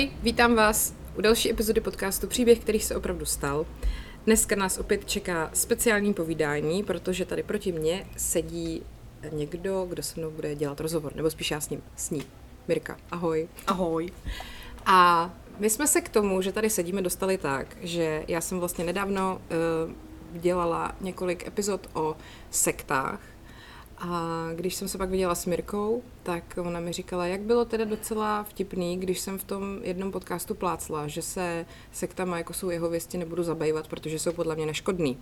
Ahoj, vítám vás u další epizody podcastu Příběh, který se opravdu stal. Dneska nás opět čeká speciální povídání, protože tady proti mně sedí někdo, kdo se mnou bude dělat rozhovor, nebo spíš já s ním, s ní. Mirka, ahoj. Ahoj. A my jsme se k tomu, že tady sedíme, dostali tak, že já jsem vlastně nedávno uh, dělala několik epizod o sektách a když jsem se pak viděla s Mirkou, tak ona mi říkala, jak bylo teda docela vtipný, když jsem v tom jednom podcastu plácla, že se sektama, jako jsou jeho věsti, nebudu zabývat, protože jsou podle mě neškodný.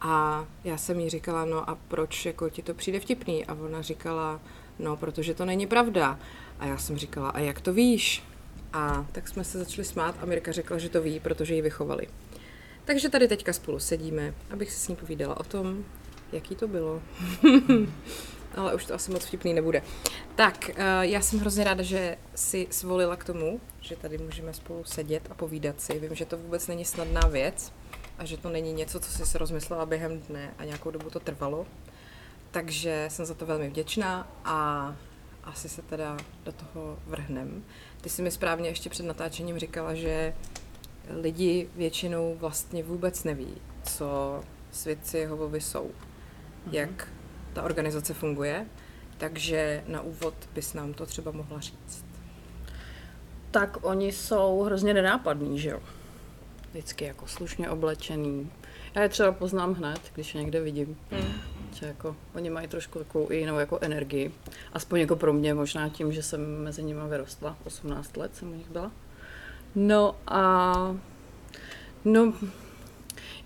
A já jsem jí říkala, no a proč jako ti to přijde vtipný? A ona říkala, no protože to není pravda. A já jsem říkala, a jak to víš? A tak jsme se začali smát a Mirka řekla, že to ví, protože ji vychovali. Takže tady teďka spolu sedíme, abych se s ní povídala o tom, jaký to bylo. Ale už to asi moc vtipný nebude. Tak, eh, já jsem hrozně ráda, že si svolila k tomu, že tady můžeme spolu sedět a povídat si. Vím, že to vůbec není snadná věc a že to není něco, co jsi si rozmyslela během dne a nějakou dobu to trvalo. Takže jsem za to velmi vděčná a asi se teda do toho vrhnem. Ty jsi mi správně ještě před natáčením říkala, že lidi většinou vlastně vůbec neví, co svědci Jehovovi jsou, mm-hmm. jak ta organizace funguje, takže na úvod bys nám to třeba mohla říct. Tak oni jsou hrozně nenápadní, že jo? Vždycky jako slušně oblečený. Já je třeba poznám hned, když je někde vidím. Mm. Že jako, oni mají trošku takovou jinou jako energii. Aspoň jako pro mě, možná tím, že jsem mezi nimi vyrostla. 18 let jsem u nich byla. No a no,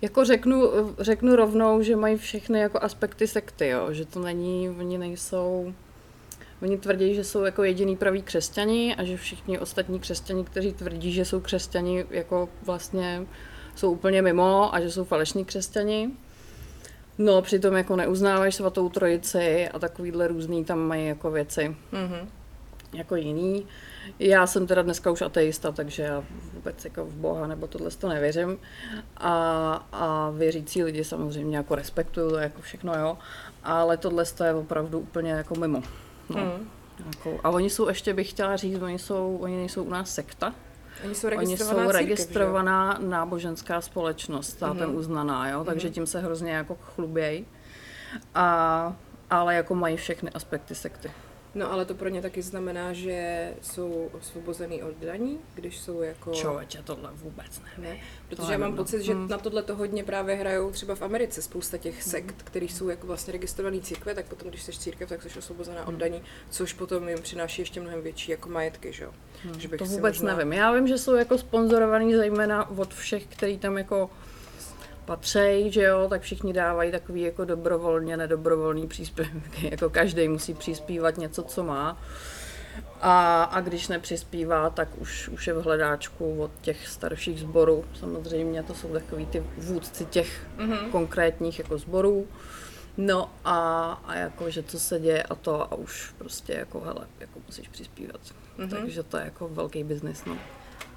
jako řeknu, řeknu rovnou, že mají všechny jako aspekty sekty, jo? že to není, oni nejsou, oni tvrdí, že jsou jako jediný praví křesťani a že všichni ostatní křesťani, kteří tvrdí, že jsou křesťani, jako vlastně jsou úplně mimo a že jsou falešní křesťani. No, přitom jako neuznávají svatou trojici a takovýhle různý tam mají jako věci mm-hmm. jako jiný. Já jsem teda dneska už ateista, takže já vůbec jako v Boha nebo tohle to nevěřím. A, a věřící lidi samozřejmě jako respektuju to jako všechno, jo. Ale tohle je opravdu úplně jako mimo. No. Mm. Jako, a oni jsou ještě, bych chtěla říct, oni, jsou, oni nejsou u nás sekta, Oni jsou registrovaná, Oni jsou registrovaná církev, náboženská společnost, státem mm-hmm. uznaná, jo? takže mm-hmm. tím se hrozně jako chlubějí. A, ale jako mají všechny aspekty sekty. No ale to pro ně taky znamená, že jsou osvobozený od daní, když jsou jako... Člověče, tohle vůbec ne. ne? Protože já mám pocit, že hmm. na tohle to hodně právě hrajou třeba v Americe spousta těch sekt, hmm. které jsou jako vlastně registrovaný církve, tak potom, když jsi církev, tak jsi osvobozená hmm. od daní, což potom jim přináší ještě mnohem větší jako majetky, že jo? Hmm. Že bych to vůbec možná... nevím. Já vím, že jsou jako sponzorovaný zejména od všech, který tam jako patřejí, že jo, tak všichni dávají takový jako dobrovolně, nedobrovolný příspěvky, jako každý musí přispívat něco, co má. A, a když nepřispívá, tak už, už je v hledáčku od těch starších sborů. Samozřejmě to jsou takový ty vůdci těch mm-hmm. konkrétních jako sborů. No a, a jako, že co se děje a to a už prostě jako hele, jako musíš přispívat. Mm-hmm. Takže to je jako velký biznis, no.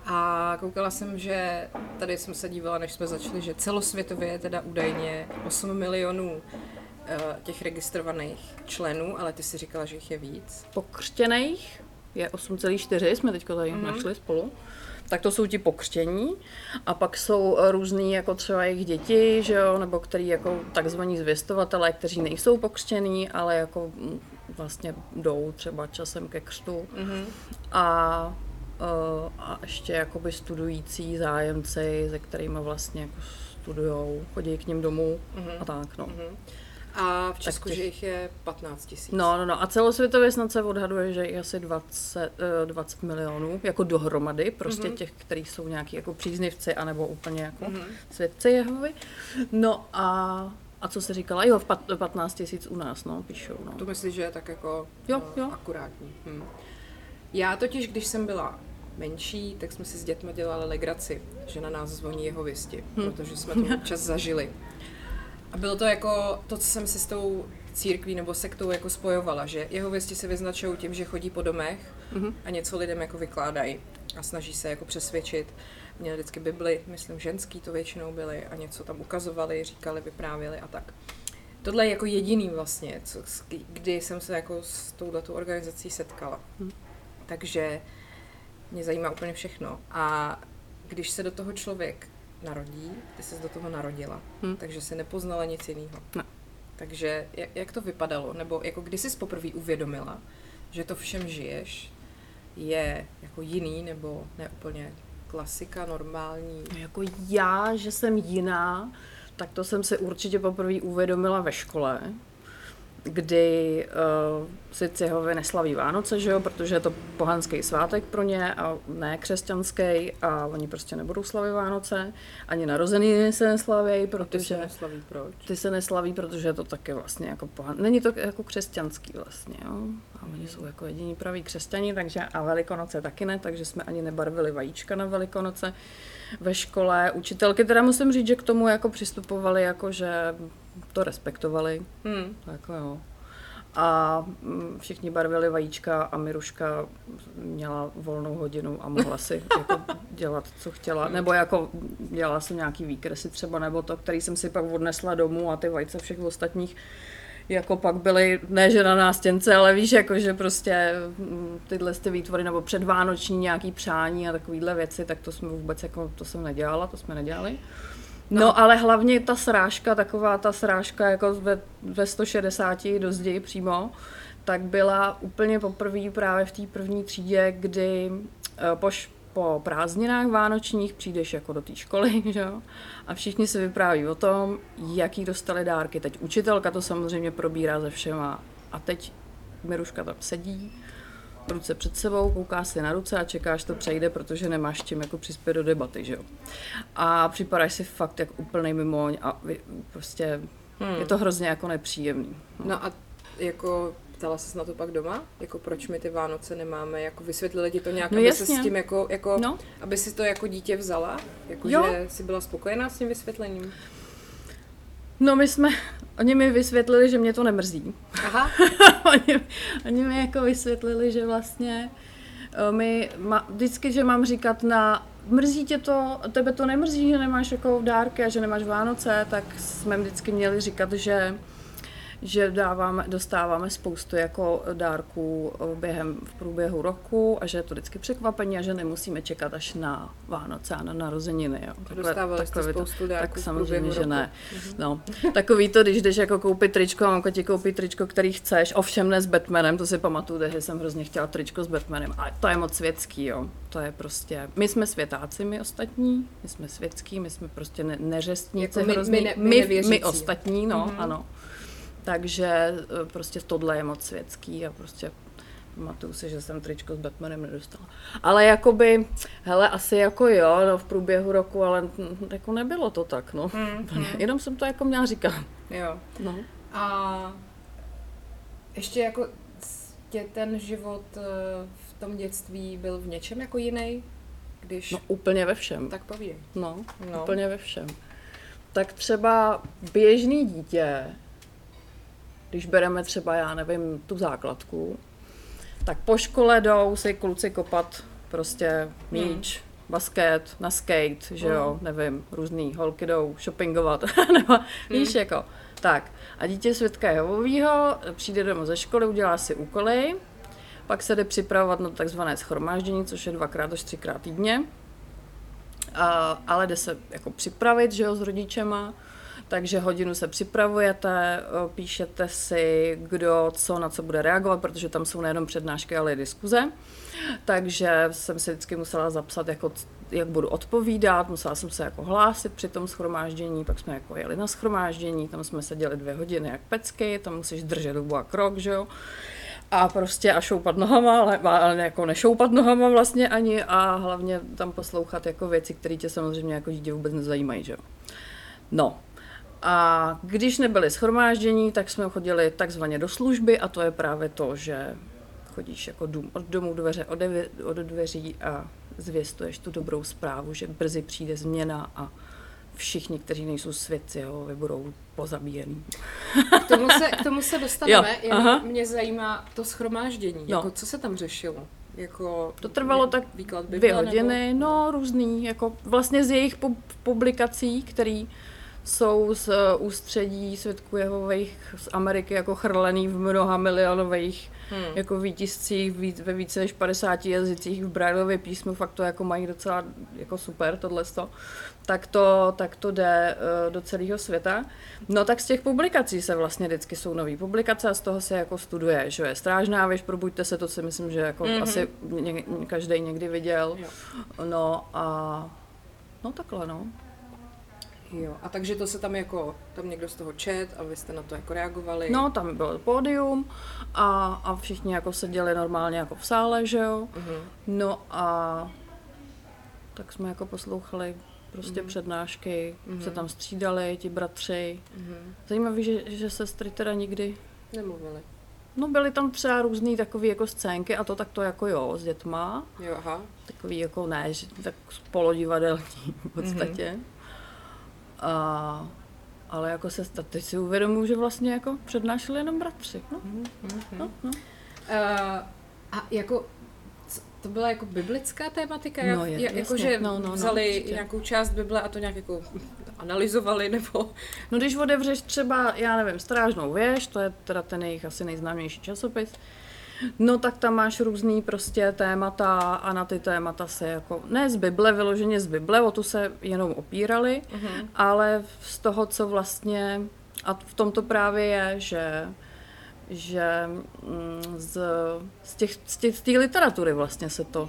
A koukala jsem, že tady jsem se dívala, než jsme začali, že celosvětově je teda údajně 8 milionů eh, těch registrovaných členů, ale ty si říkala, že jich je víc. Pokřtěných je 8,4, jsme teď tady mm-hmm. našli spolu. Tak to jsou ti pokřtění a pak jsou různý jako třeba jejich děti, že jo, nebo který jako takzvaní zvěstovatelé, kteří nejsou pokřtění, ale jako mm, vlastně jdou třeba časem ke křtu. Mm-hmm. A Eh, a ještě jakoby studující zájemci, se kterými vlastně jako studujou, chodí k ním domů mm-hmm. a tak, no. Mm-hmm. A v Česku, těch... že jich je 15 tisíc. No, no, no. A celosvětově snad se odhaduje, že je asi 20, 20 eh, milionů, jako dohromady, prostě mm-hmm. těch, kteří jsou nějaký jako příznivci, anebo úplně jako mm-hmm. svědci Jehovy. No a a co se říkala? Jo, v 15 tisíc u nás, no, píšou. No. To myslíš, že je tak jako jo, jo. akurátní. Hm. Já totiž, když jsem byla menší, tak jsme si s dětmi dělali legraci, že na nás zvoní jeho věsti, hmm. protože jsme to občas zažili. A bylo to jako to, co jsem si s tou církví nebo sektou jako spojovala, že jeho věsti se vyznačují tím, že chodí po domech mm-hmm. a něco lidem jako vykládají a snaží se jako přesvědčit. Měli vždycky Bibli, myslím ženský to většinou byli a něco tam ukazovali, říkali, vyprávěli a tak. Tohle je jako jediný vlastně, co, kdy jsem se jako s touhletou organizací setkala. Hmm. Takže mě zajímá úplně všechno. A když se do toho člověk narodí, ty se do toho narodila, hmm. takže se nepoznala nic jiného. Ne. Takže jak, jak to vypadalo? Nebo jako kdy jsi poprvé uvědomila, že to všem žiješ, je jako jiný nebo ne úplně klasika, normální? No jako já, že jsem jiná, tak to jsem si určitě poprvé uvědomila ve škole, kdy uh, si Cihovi neslaví Vánoce, že jo, protože je to pohanský svátek pro ně a ne křesťanský a oni prostě nebudou slavit Vánoce, ani narozeniny se neslaví, protože... A ty se neslaví proč? Ty se neslaví, protože je to taky vlastně jako pohan... Není to jako křesťanský vlastně, jo. A oni mm. jsou jako jediní praví křesťani, takže a Velikonoce taky ne, takže jsme ani nebarvili vajíčka na Velikonoce ve škole. Učitelky teda musím říct, že k tomu jako přistupovali jako, že to respektovali. Hmm. Jako jo. A mm, všichni barvili vajíčka a Miruška měla volnou hodinu a mohla si jako dělat, co chtěla. Nebo jako dělala jsem nějaký výkresy třeba, nebo to, který jsem si pak odnesla domů a ty vajce všech ostatních jako pak byly, ne že na nástěnce, ale víš, jako že prostě mm, tyhle ty výtvory nebo předvánoční nějaký přání a takovýhle věci, tak to jsme vůbec jako, to jsem nedělala, to jsme nedělali. No. no, ale hlavně ta srážka, taková ta srážka jako ve, ve 160 do zdi přímo, tak byla úplně poprvé právě v té první třídě, kdy eh, po, po prázdninách vánočních přijdeš jako do té školy, že jo? A všichni se vypráví o tom, jaký dostali dárky. Teď učitelka to samozřejmě probírá ze všema. A teď Miruška tam sedí ruce před sebou, kouká si na ruce a čekáš, to přejde, protože nemáš tím jako přispět do debaty, že jo. A připadáš si fakt jak úplný mimoň a prostě hmm. je to hrozně jako nepříjemný. No. no a jako ptala ses na to pak doma? Jako proč my ty Vánoce nemáme? Jako vysvětlili ti to nějak, no, aby se s tím jako, jako no. aby si to jako dítě vzala? Jako, jo. že jsi byla spokojená s tím vysvětlením? No my jsme, oni mi vysvětlili, že mě to nemrzí. Aha. oni, oni mi jako vysvětlili, že vlastně eh, my, ma, vždycky, že mám říkat na mrzí tě to, tebe to nemrzí, že nemáš jako dárky a že nemáš Vánoce, tak jsme vždycky měli říkat, že že dáváme, dostáváme spoustu jako dárků během v průběhu roku a že je to vždycky překvapení a že nemusíme čekat až na Vánoce a na narozeniny. Jo. Takhle, Dostávali jste spoustu dárků Tak samozřejmě, že ne. Mhm. No. Takový to, když jdeš jako koupit tričko a mamka ti koupí tričko, který chceš, ovšem ne s Batmanem, to si pamatuju, že jsem hrozně chtěla tričko s Batmanem a to je moc světský, jo. To je prostě, my jsme světáci, my ostatní, my jsme světský, my jsme prostě ne, neřestníci jako my, hrozný, my, ne, my, my, my ostatní, no, mm-hmm. ano. Takže eh, prostě tohle je moc světský a prostě pamatuju si, že jsem tričko s Batmanem nedostala. Ale jakoby, hele, asi jako jo, no, v průběhu roku, ale jako nebylo to tak, no. Hmm, hmm. Jenom jsem to jako měla říkat. Jo. No. A ještě jako tě ten život eh, v tom dětství byl v něčem jako jiný? Když... No úplně ve všem. Tak povídej. No, no, úplně ve všem. Tak třeba běžný dítě když bereme třeba, já nevím, tu základku, tak po škole jdou si kluci kopat prostě míč, hmm. basket, na skate, že jo, hmm. nevím, různý holky jdou shoppingovat, nebo hmm. víš, jako, tak. A dítě Světka Jehovýho přijde domů ze školy, udělá si úkoly, pak se jde připravovat na takzvané schromáždění, což je dvakrát až třikrát týdně. A, ale jde se jako připravit, že jo, s rodičema takže hodinu se připravujete, píšete si, kdo co na co bude reagovat, protože tam jsou nejenom přednášky, ale i diskuze. Takže jsem si vždycky musela zapsat, jako, jak budu odpovídat, musela jsem se jako hlásit při tom schromáždění, pak jsme jako jeli na schromáždění, tam jsme seděli dvě hodiny jak pecky, tam musíš držet dobu a krok, že jo a prostě a šoupat nohama, ale, ale jako nešoupat nohama vlastně ani a hlavně tam poslouchat jako věci, které tě samozřejmě jako dítě vůbec nezajímají, že jo. No, a když nebyly schromáždění, tak jsme chodili takzvaně do služby a to je právě to, že chodíš jako dům od domu dveře od, dvě, od dveří a zvěstuješ tu dobrou zprávu, že brzy přijde změna a všichni, kteří nejsou svědci, jo, budou pozabíjení. K tomu se, k tomu se dostaneme, jo, aha. mě zajímá to schromáždění, no. jako co se tam řešilo? Jako to trvalo tak dvě hodiny, nebo? no různý, jako vlastně z jejich publikací, který jsou z eh, ústředí svědků Jehových z Ameriky jako chrlený v mnoha milionových hmm. jako výtiscích víc, ve více než 50 jazycích v Braillově písmu, fakt to jako mají docela jako super tohle tak to, tak to jde uh, do celého světa. No tak z těch publikací se vlastně vždycky jsou nové publikace a z toho se jako studuje, že je strážná věž, probuďte se, to si myslím, že jako mm-hmm. asi ně, každý někdy viděl. Jo. No a no takhle no. Jo, a takže to se tam jako, tam někdo z toho čet a vy jste na to jako reagovali? No, tam bylo pódium a, a všichni jako seděli normálně jako v sále, že jo. Uh-huh. No a tak jsme jako poslouchali prostě uh-huh. přednášky, uh-huh. se tam střídali ti bratři. Uh-huh. Zajímavé, že, že sestry teda nikdy nemluvili. No byly tam třeba různé takové jako scénky a to tak to jako jo, s dětma. Jo, aha. Takový jako ne, že tak polodivadelní v podstatě. Mm-hmm. A, ale jako se teď si uvědomuji, že vlastně jako přednášeli jenom bratři. No. Mm-hmm. no, no. Uh, a jako to byla jako biblická tématika? No, je, jak, jako, že no, no, no, vzali no, nějakou část Bible a to nějak jako analyzovali, nebo... No když otevřeš třeba, já nevím, Strážnou věž, to je teda ten jejich asi nejznámější časopis, No tak tam máš různý prostě témata a na ty témata se jako, ne z Bible, vyloženě z Bible, o tu se jenom opírali, uh-huh. ale z toho, co vlastně, a v tom to právě je, že že mm, z, z, těch, z, těch, z té literatury vlastně se to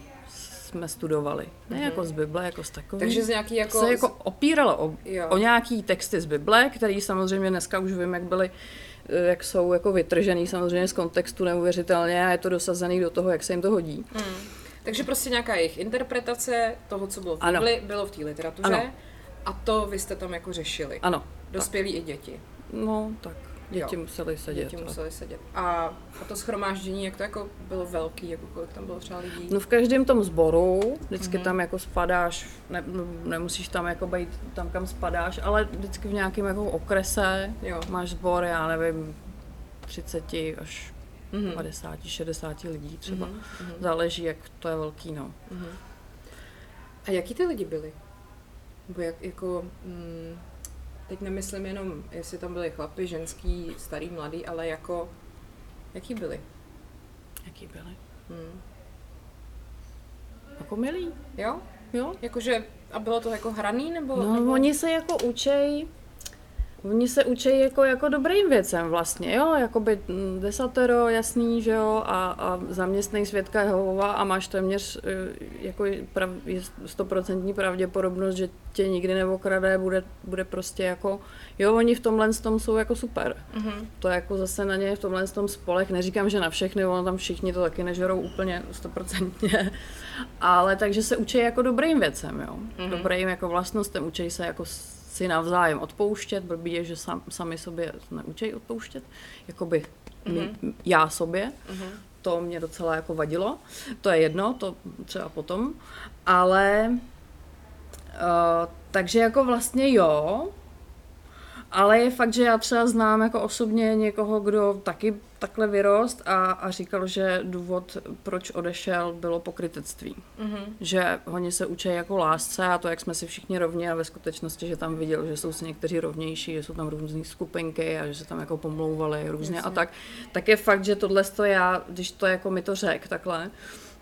jsme studovali. Ne mm-hmm. jako z Bible, jako z takový. Takže z nějaký jako... Se jako opíralo o, o nějaký texty z Bible, který samozřejmě dneska už vím, jak byly eh, jak jsou jako vytržený samozřejmě z kontextu neuvěřitelně a je to dosazený do toho, jak se jim to hodí. Mm. Takže prostě nějaká jejich interpretace toho, co bylo v Bibli, bylo v té literatuře ano. a to vy jste tam jako řešili. Ano. Dospělí tak. i děti. No, tak. Děti jo. museli sedět. Děti museli sedět. A, a to schromáždění, jak to jako bylo velký, jako kolik tam bylo třeba lidí? No v každém tom sboru, vždycky mm-hmm. tam jako spadáš, ne, nemusíš tam jako být tam, kam spadáš, ale vždycky v nějakém jako okrese jo. máš sbor, já nevím, 30 až mm-hmm. 50, 60 lidí třeba. Mm-hmm. Záleží, jak to je velký, no. Mm-hmm. A jaký ty lidi byli? Nebo jak, jako, mm, teď nemyslím jenom, jestli tam byli chlapi, ženský, starý, mladý, ale jako, jaký byli? Jaký byli? Hmm. Jako milí. Jo? Jo. Jakože, a bylo to jako hraný, nebo? No, nebo... oni se jako učej, Oni se učí jako, jako dobrým věcem vlastně, jo, jako by mm, desatero, jasný, že jo, a, a zaměstnej svědka Jehova a máš téměř e, jako prav, stoprocentní pravděpodobnost, že tě nikdy neokrade, bude, bude prostě jako, jo, oni v tomhle tom jsou jako super. Mm-hmm. To je jako zase na ně v tomhle tom spolech, neříkám, že na všechny, ono tam všichni to taky nežerou úplně stoprocentně, ale takže se učí jako dobrým věcem, jo, mm-hmm. dobrým jako vlastnostem, učí se jako si navzájem odpouštět, blbý je, že sam, sami sobě neučej odpouštět, jakoby mm-hmm. já sobě. Mm-hmm. To mě docela jako vadilo. To je jedno, to třeba potom. Ale uh, takže jako vlastně jo, ale je fakt, že já třeba znám jako osobně někoho, kdo taky takhle vyrost a, a říkal, že důvod, proč odešel, bylo pokrytectví. Mm-hmm. Že oni se učí jako lásce a to, jak jsme si všichni rovní a ve skutečnosti, že tam viděl, že jsou si někteří rovnější, že jsou tam různé skupinky a že se tam jako pomlouvali různě Jasně. a tak. Tak je fakt, že tohle to já, když to jako mi to řek takhle,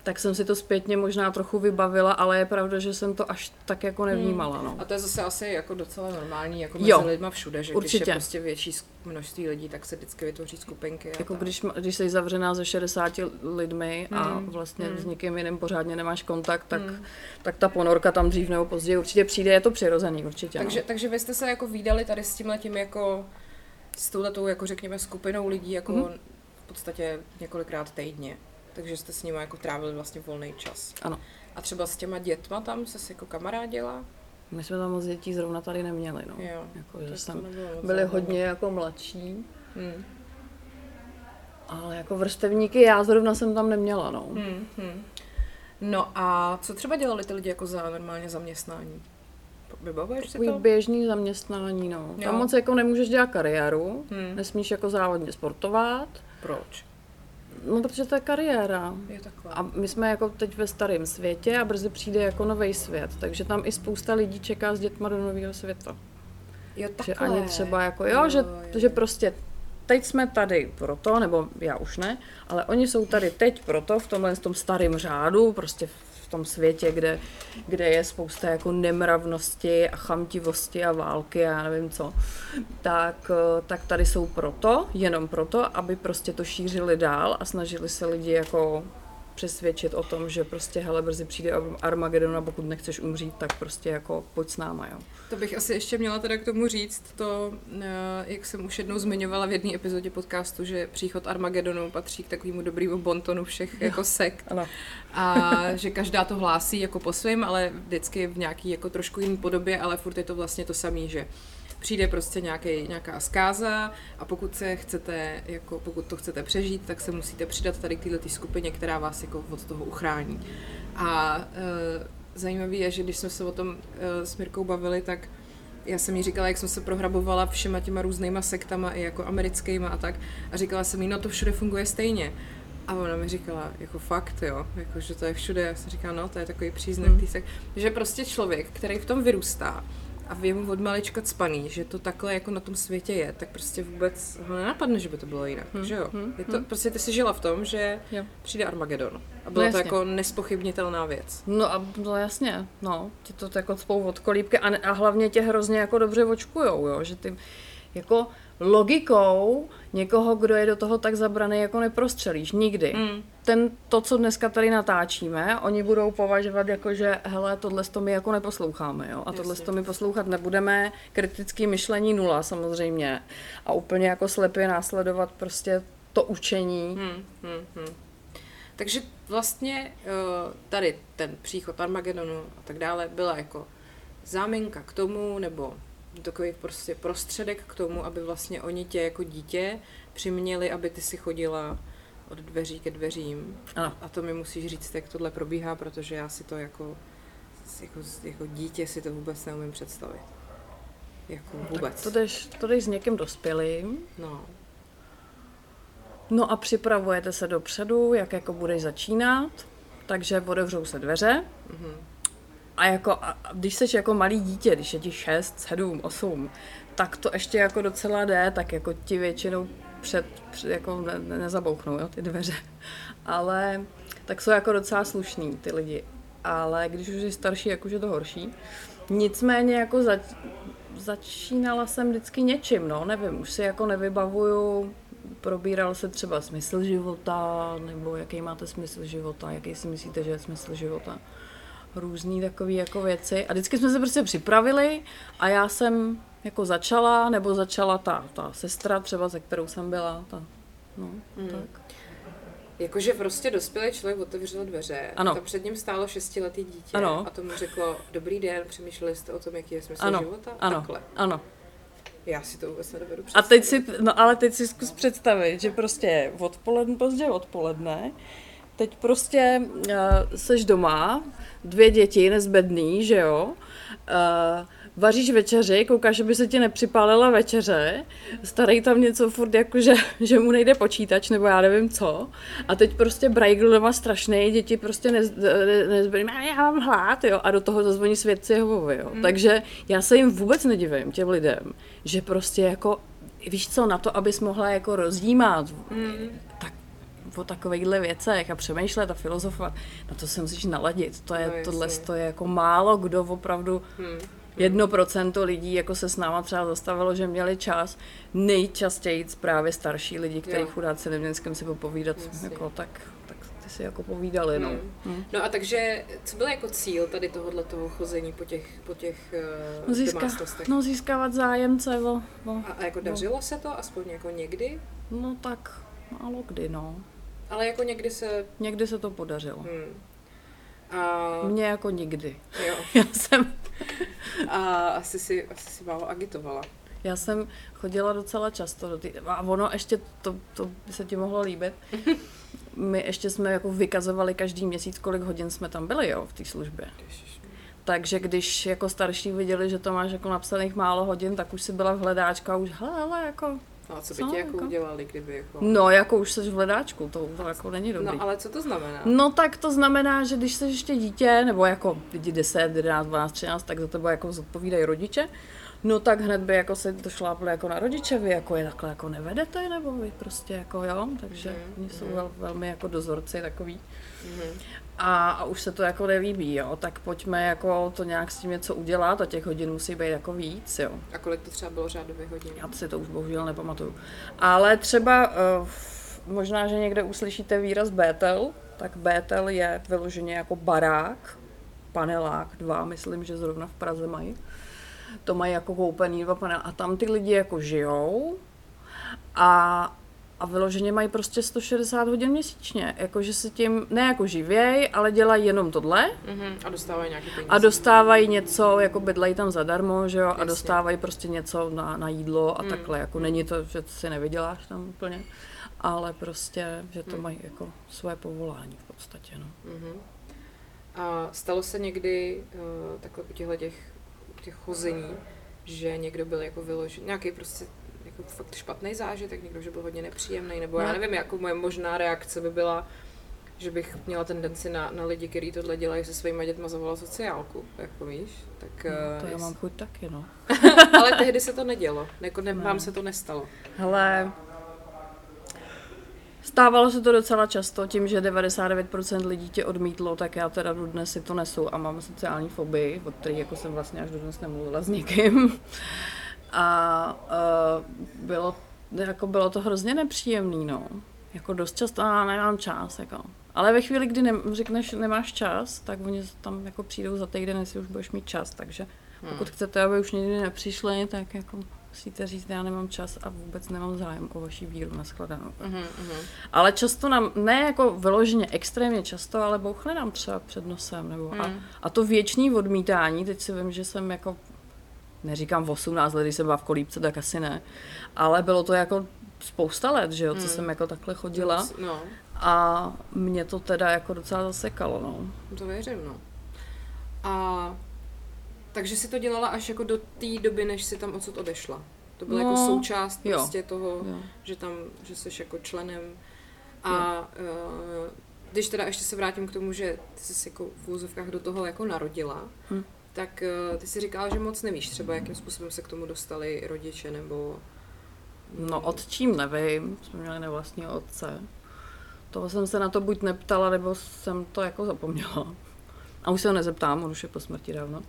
tak jsem si to zpětně možná trochu vybavila, ale je pravda, že jsem to až tak jako nevnímala. No. A to je zase asi jako docela normální, jako mezi jo, lidma všude, že určitě. když je prostě větší množství lidí, tak se vždycky vytvoří skupinky. Jako tak. když, když jsi zavřená ze 60 lidmi a hmm. vlastně hmm. s někým jiným pořádně nemáš kontakt, tak, hmm. tak ta ponorka tam dřív nebo později určitě přijde, je to přirozený určitě. Takže, no. takže vy jste se jako výdali tady s tím letím jako s touhletou, jako řekněme, skupinou lidí jako hmm. v podstatě několikrát týdně. Takže jste s nimi jako trávili vlastně volný čas. Ano. A třeba s těma dětma tam se jako kamarádila? My jsme tam moc dětí zrovna tady neměli, no. Jo, jako, že jsme byli hodně jako mladší. Hmm. Ale jako vrstevníky já zrovna jsem tam neměla, no. Hmm, hmm. No a co třeba dělali ty lidi jako za normálně zaměstnání? Vybavuješ si to? běžný zaměstnání, no. Jo. Tam moc jako nemůžeš dělat kariéru, hmm. nesmíš jako závodně sportovat. Proč? No, protože to je kariéra. Je takhle. A my jsme jako teď ve starém světě a brzy přijde jako nový svět, takže tam i spousta lidí čeká s dětma do nového světa. Jo, Že takhle. ani třeba jako, jo, že, že prostě teď jsme tady proto, nebo já už ne, ale oni jsou tady teď proto, v tomhle v tom starém řádu, prostě v tom světě, kde, kde je spousta jako nemravnosti a chamtivosti a války a já nevím co, tak, eh, tak tady jsou proto, jenom proto, aby prostě to šířili dál a snažili se lidi jako přesvědčit o tom, že prostě hele, brzy přijde Armagedon a pokud nechceš umřít, tak prostě jako pojď s náma, jo. To bych asi ještě měla teda k tomu říct to, eh, jak jsem už jednou zmiňovala v jedné epizodě podcastu, že příchod Armagedonu patří k takovému dobrému bontonu všech jako sekt. Ano. A že každá to hlásí jako po svém, ale vždycky v nějaký jako trošku jiný podobě, ale furt je to vlastně to samé, že přijde prostě nějaký, nějaká zkáza a pokud se chcete, jako pokud to chcete přežít, tak se musíte přidat tady k této skupině, která vás jako od toho uchrání. A e, zajímavé je, že když jsme se o tom e, s Mirkou bavili, tak já jsem jí říkala, jak jsem se prohrabovala všema těma různýma sektama, i jako americkýma a tak. A říkala jsem jí, no to všude funguje stejně. A ona mi říkala, jako fakt, jo, jako, že to je všude. Já jsem říkala, no, to je takový příznak mm. sekt. Že prostě člověk, který v tom vyrůstá a mu od malička cpaný, že to takhle jako na tom světě je, tak prostě vůbec ho nenapadne, že by to bylo jinak, Hmm, že jo? hmm, Je to, hmm. prostě ty jsi žila v tom, že Jo. přijde Armagedon. A bylo No to jako nespochybnitelná věc. No a no jasně, no, ti to jako cpou od kolíbky a, a hlavně tě hrozně jako dobře očkujou, jo, že ty jako logikou někoho, kdo je do toho tak zabraný, jako neprostřelíš nikdy. Mm. Ten, to, co dneska tady natáčíme, oni budou považovat jako, že hele, tohle to my jako neposloucháme, jo, a tohle Jasně. to my poslouchat nebudeme, kritický myšlení nula samozřejmě a úplně jako slepě následovat prostě to učení. Hmm, hmm, hmm. Takže vlastně eh, tady ten příchod Armagedonu a tak dále byla jako záminka k tomu, nebo takový prostě prostředek k tomu, aby vlastně oni tě jako dítě přiměli, aby ty si chodila od dveří ke dveřím. Ano. A to mi musíš říct, jak tohle probíhá, protože já si to jako, jako, jako dítě si to vůbec neumím představit. Jako vůbec. To jdeš, to jdeš s někým dospělým, No. No a připravujete se dopředu, jak jako budeš začínat, takže otevřou se dveře Mhm. A jako, a když jsi jako malý dítě, když je ti 6, 7, 8, tak to ještě jako docela jde, tak jako ti většinou před, před jako ne, ne, nezabouchnou, jo, ty dveře. Ale tak jsou jako docela slušný ty lidi. Ale když už jsi starší, jak už je to horší. Nicméně jako zač, začínala jsem vždycky něčím, no, nevím, už si jako nevybavuju, probíral se třeba smysl života, nebo jaký máte smysl života, jaký si myslíte, že je smysl života. Různý takové jako věci. A vždycky jsme se prostě připravili a já jsem jako začala, nebo začala ta, ta sestra třeba, se kterou jsem byla, ta, no, Mm. tak. Jakože prostě dospělý člověk otevřel dveře, Ano. tam před ním stálo šestiletý dítě Ano. a to mu řeklo, dobrý den, přemýšleli jste o tom, jaký je smysl Ano, života? ano, Takhle. ano. Já si to vůbec nedovedu A představit. teď si, no ale teď si zkus představit, že prostě odpoledne, pozdě odpoledne, teď prostě uh, seš doma, dvě děti nezbedný, že jo, uh, vaříš večeři, koukáš, aby se ti nepřipálila večeře, starý tam něco furt jako, že, že mu nejde počítač, nebo já nevím co, a teď prostě brajgl doma strašný, děti prostě nez, ne, nezbedný, "A já mám hlad, jo, a do toho zazvoní svědci Jehovovi, jo, takže já se jim vůbec nedivím, těm lidem, že prostě jako víš co, na to, abys mohla jako rozdímat, Mm. O takovýchhle věcech a přemýšlet a filozofovat, na to se musíš naladit. To je, No, tohle to je jako málo kdo opravdu, Hmm. jedno procento lidí jako se s náma třeba zastavilo, že měli čas, nejčastěji právě starší lidi, kteří chudáci neměli s kým si popovídat, Jasně. jako, tak, tak ty si jako povídali, no. Hmm. Hmm. No a takže, co byl jako cíl tady tohohle toho chození po těch, po těch uh, No, domácnostech? no získávat zájemce, o, o, A, a jako dařilo se to, aspoň jako někdy? no tak málo kdy, no. Ale jako někdy se... Někdy se to podařilo. Hmm. A, Mně jako nikdy. jo. Já jsem a asi si, asi si málo agitovala. Já jsem chodila docela často do té, a ono ještě, to, to by se ti mohlo líbit, my ještě jsme jako vykazovali každý měsíc, kolik hodin jsme tam byli, jo, v té službě. Takže když jako starší viděli, že to máš jako napsaných málo hodin, tak už si byla v hledáčku a už, hele, hele, jako, No a co by Co, ti jako jako? udělali, kdyby jako... no, jako už jsi v hledáčku, to, to jako není dobrý. No ale co to znamená? No tak to znamená, že když jsi ještě dítě, nebo jako lidi 10, 11, 12, 13, tak za tebe jako zodpovídají rodiče. No tak hned by jako se to šlápli jako na rodiče, vy jako je takhle jako nevedete, nebo vy prostě jako jo, takže mm. oni jsou vel, velmi jako dozorci takový. Mm. A, a už se to jako nelíbí, jo, tak pojďme jako to nějak s tím něco udělat a těch hodin musí být jako víc, jo. A kolik to třeba bylo řádově hodin? Já si to už bohužel nepamatuju. Ale třeba uh, možná, že někde uslyšíte výraz Bétel, tak Bétel je vyloženě jako barák, panelák, dva, myslím, že zrovna v Praze mají. To mají jako koupený dva panel a tam ty lidi jako žijou a, a vyloženě mají prostě 160 hodin měsíčně. Jakože se tím, ne jako živěj, ale dělají jenom tohle. Mm-hmm. A dostávají nějaký peníze. A dostávají něco, jako bydlejí tam zadarmo, že jo, Jasně. a dostávají prostě něco na, na jídlo a mm. takhle. Jako není to, že si nevyděláš tam úplně, ale prostě, že to mm. mají jako své povolání v podstatě, no. Mm-hmm. A stalo se někdy uh, takhle po těchto těch, těch chození, že někdo byl jako vyložen, nějaký prostě jako fakt špatný zážitek, někdo, že byl hodně nepříjemný, nebo já no. nevím, jako moje možná reakce by byla, že bych měla tendenci na, na lidi, kteří tohle dělají se svými dětmi, zavolat sociálku, jako víš. Tak, no, to uh, já mám chuť taky, no. ale tehdy se to nedělo, jako ne, vám se to nestalo. Hele, Stávalo se to docela často, tím, že 99% lidí tě odmítlo, tak já teda dnes si to nesu a mám sociální fobii, od které jako jsem vlastně až dnes nemluvila s nikým. A uh, bylo, jako bylo to hrozně nepříjemný, no. Jako dost často, a nemám čas, jako. Ale ve chvíli, kdy ne, řekneš, nemáš čas, tak oni tam jako přijdou za týden, jestli už budeš mít čas, takže pokud hmm. chcete, aby už nikdy nepřišli, tak jako musíte říct, já nemám čas a vůbec nemám zájem o vaši víru na skladanou. Uh-huh, uh-huh. Ale často nám, ne jako vyloženě extrémně často, ale bouchne nám třeba před nosem. Nebo uh-huh. a, hmm. a to věčný odmítání, teď si vím, že jsem jako, neříkám v 18 let, když jsem byla v kolípce, tak asi ne, ale bylo to jako spousta let, že jo, co uh-huh. jsem jako takhle chodila. No. A mě to teda jako docela zasekalo, no. To věřím, no. A takže si to dělala až jako do té doby, než si tam odsud odešla. To byla jako no, jako součást jo, prostě toho, jo. že tam, že jsi jako členem. A uh, když teda ještě se vrátím k tomu, že ty jsi jako v úzovkách do toho jako narodila, hm. tak uh, ty si říkala, že moc nevíš třeba, jakým způsobem se k tomu dostali rodiče, nebo... No od čím nevím, jsme měli nevlastního otce. Toho jsem se na to buď neptala, nebo jsem to jako zapomněla. A už se ho nezeptám, on už je po smrti dávno.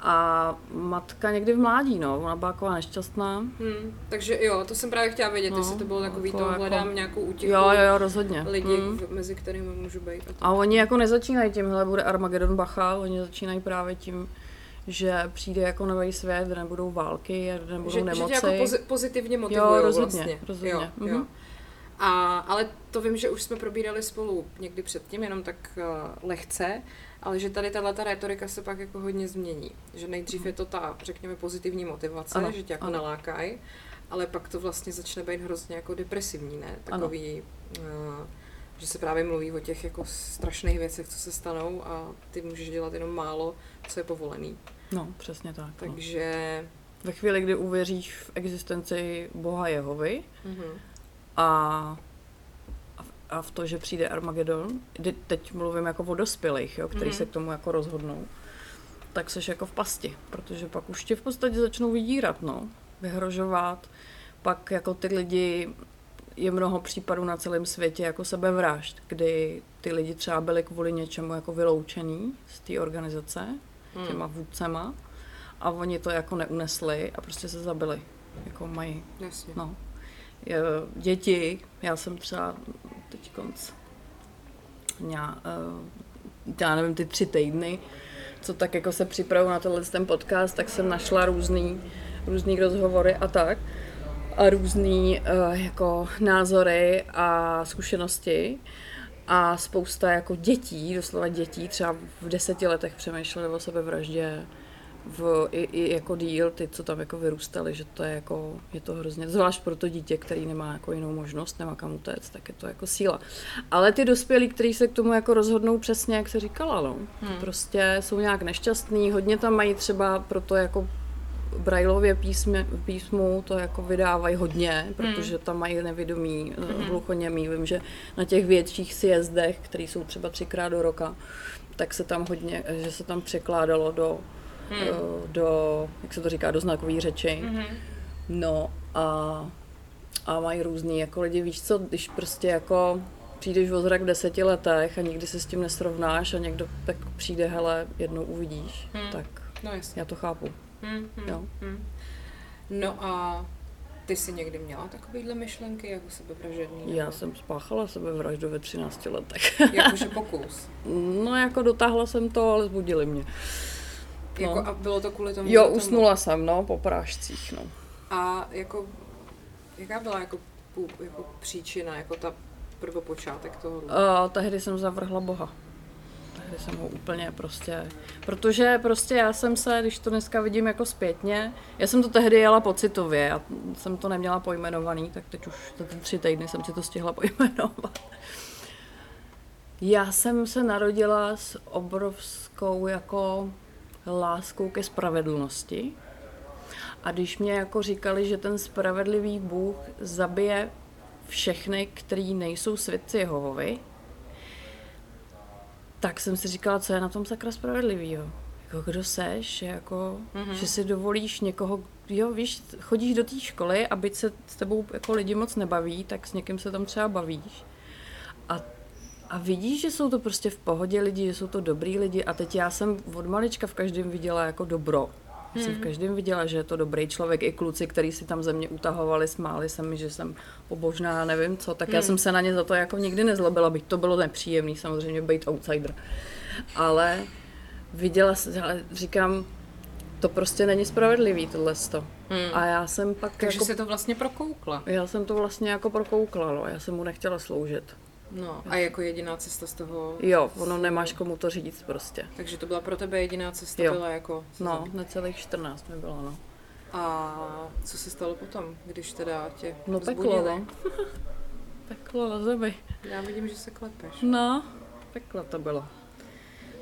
A matka někdy v mládí, no, ona byla taková nešťastná. Hmm, takže jo, to jsem právě chtěla vědět, no, jestli to bylo takový jako, to, hledám jako, nějakou útěchu. Jo, jo, jo, rozhodně. Lidi, hmm. mezi kterými můžu být. A, a oni jako nezačínají tímhle, bude Armageddon Bacha, oni začínají právě tím, že přijde jako nový svět, kde nebudou války, kde nebudou že, nemoci. Že tě jako pozitivně motivují Jo, rozhodně, vlastně. rozhodně. Jo, mm-hmm. jo. A, ale to vím, že už jsme probírali spolu někdy předtím, jenom tak uh, lehce, ale že tady tahle ta retorika se pak jako hodně změní. Že nejdřív mhm. je to ta, řekněme, pozitivní motivace, ano, že tě jako ano. nalákají, ale pak to vlastně začne být hrozně jako depresivní, ne? Takový, uh, že se právě mluví o těch jako strašných věcech, co se stanou a ty můžeš dělat jenom málo, co je povolený. No, přesně tak. No. Takže... No. Ve chvíli, kdy uvěříš v existenci Boha Jehovy mm-hmm. a a v to, že přijde Armagedon, teď mluvím jako o dospělých, jo, který mm-hmm. se k tomu jako rozhodnou, tak seš jako v pasti, protože pak už tě v podstatě začnou vydírat, no, vyhrožovat, pak jako ty lidi, je mnoho případů na celém světě jako sebevražd, kdy ty lidi třeba byli kvůli něčemu jako vyloučený z té organizace, mm. těma vůdcema, a oni to jako neunesli a prostě se zabili. Jako mají. Jasně. No. Děti, já jsem třeba teď konc. Já, uh, já nevím, ty tři týdny, co tak jako se připravu na tenhle ten podcast, tak jsem našla různý, různý rozhovory a tak a různý uh, jako názory a zkušenosti a spousta jako dětí, doslova dětí, třeba v deseti letech přemýšleli o sebevraždě, v, i, i jako díl, ty, co tam jako vyrůstali, že to je jako, je to hrozně, zvlášť pro to dítě, který nemá jako jinou možnost, nemá kam utéct, tak je to jako síla. Ale ty dospělí, kteří se k tomu jako rozhodnou přesně, jak se říkala, no, hmm. prostě jsou nějak nešťastní, hodně tam mají třeba proto jako Brailově písme, písmu to jako vydávají hodně, protože tam mají nevědomí, hmm. hluchoněmí. Vím, že na těch větších sjezdech, které jsou třeba třikrát do roka, tak se tam hodně, že se tam překládalo do hmm. do, jak se to říká, do znakové řeči. Mhm. No a, a mají různý jako lidi, víš co, když prostě jako přijdeš o zrak v deseti letech a nikdy se s tím nesrovnáš a někdo tak přijde, hele, jednou uvidíš, Hmm. tak No jasně. já to chápu. Hmm, hmm, Jo. hmm. No a ty jsi někdy měla takovýhle myšlenky jako sebevražedný? Já nebo- jsem spáchala sebevraždu ve 13 letech. Jakože pokus. No jako dotáhla jsem to, ale zbudili mě. No. Jako, a bylo to kvůli tomu? Jo, tomu? usnula jsem, no, po prášcích, no. A jako, jaká byla jako, jako příčina, jako ta prvopočátek toho? Uh, tehdy jsem zavrhla Boha. Tehdy jsem ho úplně prostě, protože prostě já jsem se, když to dneska vidím jako zpětně, já jsem to tehdy jela pocitově, já jsem to neměla pojmenovaný, tak teď už za ty tři týdny jsem si to stihla pojmenovat. Já jsem se narodila s obrovskou jako láskou ke spravedlnosti. A když mě jako říkali, že ten spravedlivý Bůh zabije všechny, který nejsou svědci Jehovovi, tak jsem si říkala, co je na tom sakra spravedlivýho. Jako kdo seš, jako, mm-hmm. že si dovolíš někoho, jo, víš, chodíš do té školy a byť se s tebou jako lidi moc nebaví, tak s někým se tam třeba bavíš. A, vidíš, že jsou to prostě v pohodě lidi, že jsou to dobrý lidi a teď já jsem od malička v každém viděla jako dobro. Já jsem v každém viděla, že je to dobrý člověk. I kluci, kteří si tam ze mě utahovali, smáli se mi, že jsem pobožná, nevím co, tak já jsem se na ně za to jako nikdy nezlobila, byť to bylo nepříjemný samozřejmě být outsider. Ale viděla, jsem- ale říkám, to prostě není spravedlivý tohle. Hmm. A já jsem pak Takže jako, jsi to vlastně prokoukla. já jsem to vlastně jako prokoukla, no. já jsem mu nechtěla sloužit. No a jako jediná cesta z toho... Jo, ono nemáš komu to říct prostě. Takže to byla pro tebe jediná cesta, Jo. byla jako... No, necelých 14 mi bylo, no. A co se stalo potom, když teda tě No peklo, no. Peklo na zemi. Já vidím, že se klepeš. No, peklo to bylo.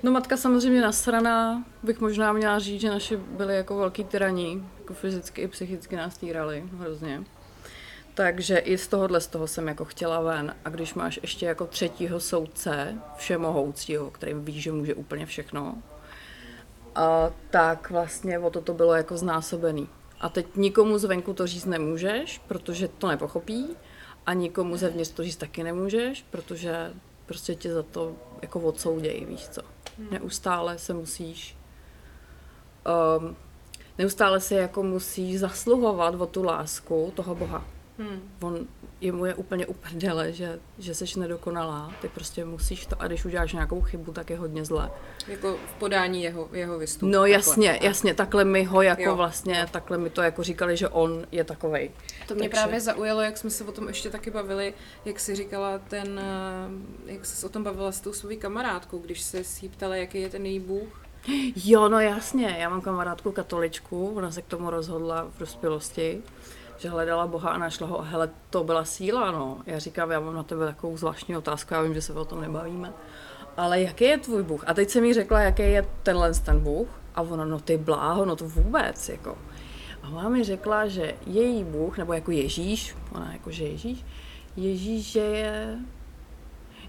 No matka samozřejmě nasraná, bych možná měla říct, že naši byli jako velký tyraní, jako fyzicky i psychicky nás týrali hrozně. Takže i z tohohle z toho jsem jako chtěla ven. A když máš ještě jako třetího soudce, všemohoucího, který ví, že může úplně všechno, a tak vlastně o to to bylo jako znásobený. A teď nikomu zvenku to říct nemůžeš, protože to nepochopí, a nikomu zevnitř to říct taky nemůžeš, protože prostě tě za to jako odsoudějí, víš co. Neustále se musíš um, neustále si jako musíš zasluhovat o tu lásku toho Boha. Hmm. On, jemu je úplně uprdele, že, že jsi nedokonalá, ty prostě musíš to a když uděláš nějakou chybu, tak je hodně zlé. Jako v podání jeho, jeho vystupu. No takhle. jasně, jasně, takhle mi ho jako Jo. vlastně, takhle mi to jako říkali, že on je takovej. To mě Takže- právě zaujalo, jak jsme se o tom ještě taky bavili, jak jsi říkala ten, eh, jak jsi se o tom bavila s tou svou kamarádkou, když se jí ptala, jaký je ten její bůh. Jo, no jasně, já mám kamarádku katoličku, ona se k tomu rozhodla v dospělosti, že hledala Boha a našla ho a hele, to byla síla, no. Já říkám, já mám na tebe takovou zvláštní otázku, já vím, že se o tom nebavíme. Ale jaký je tvůj Bůh? A teď jsem jí řekla, jaký je tenhle ten Bůh. A ona, no ty bláho, no to vůbec, jako. A ona mi řekla, že její Bůh, nebo jako Ježíš, ona jako, že Ježíš, Ježíš, že je,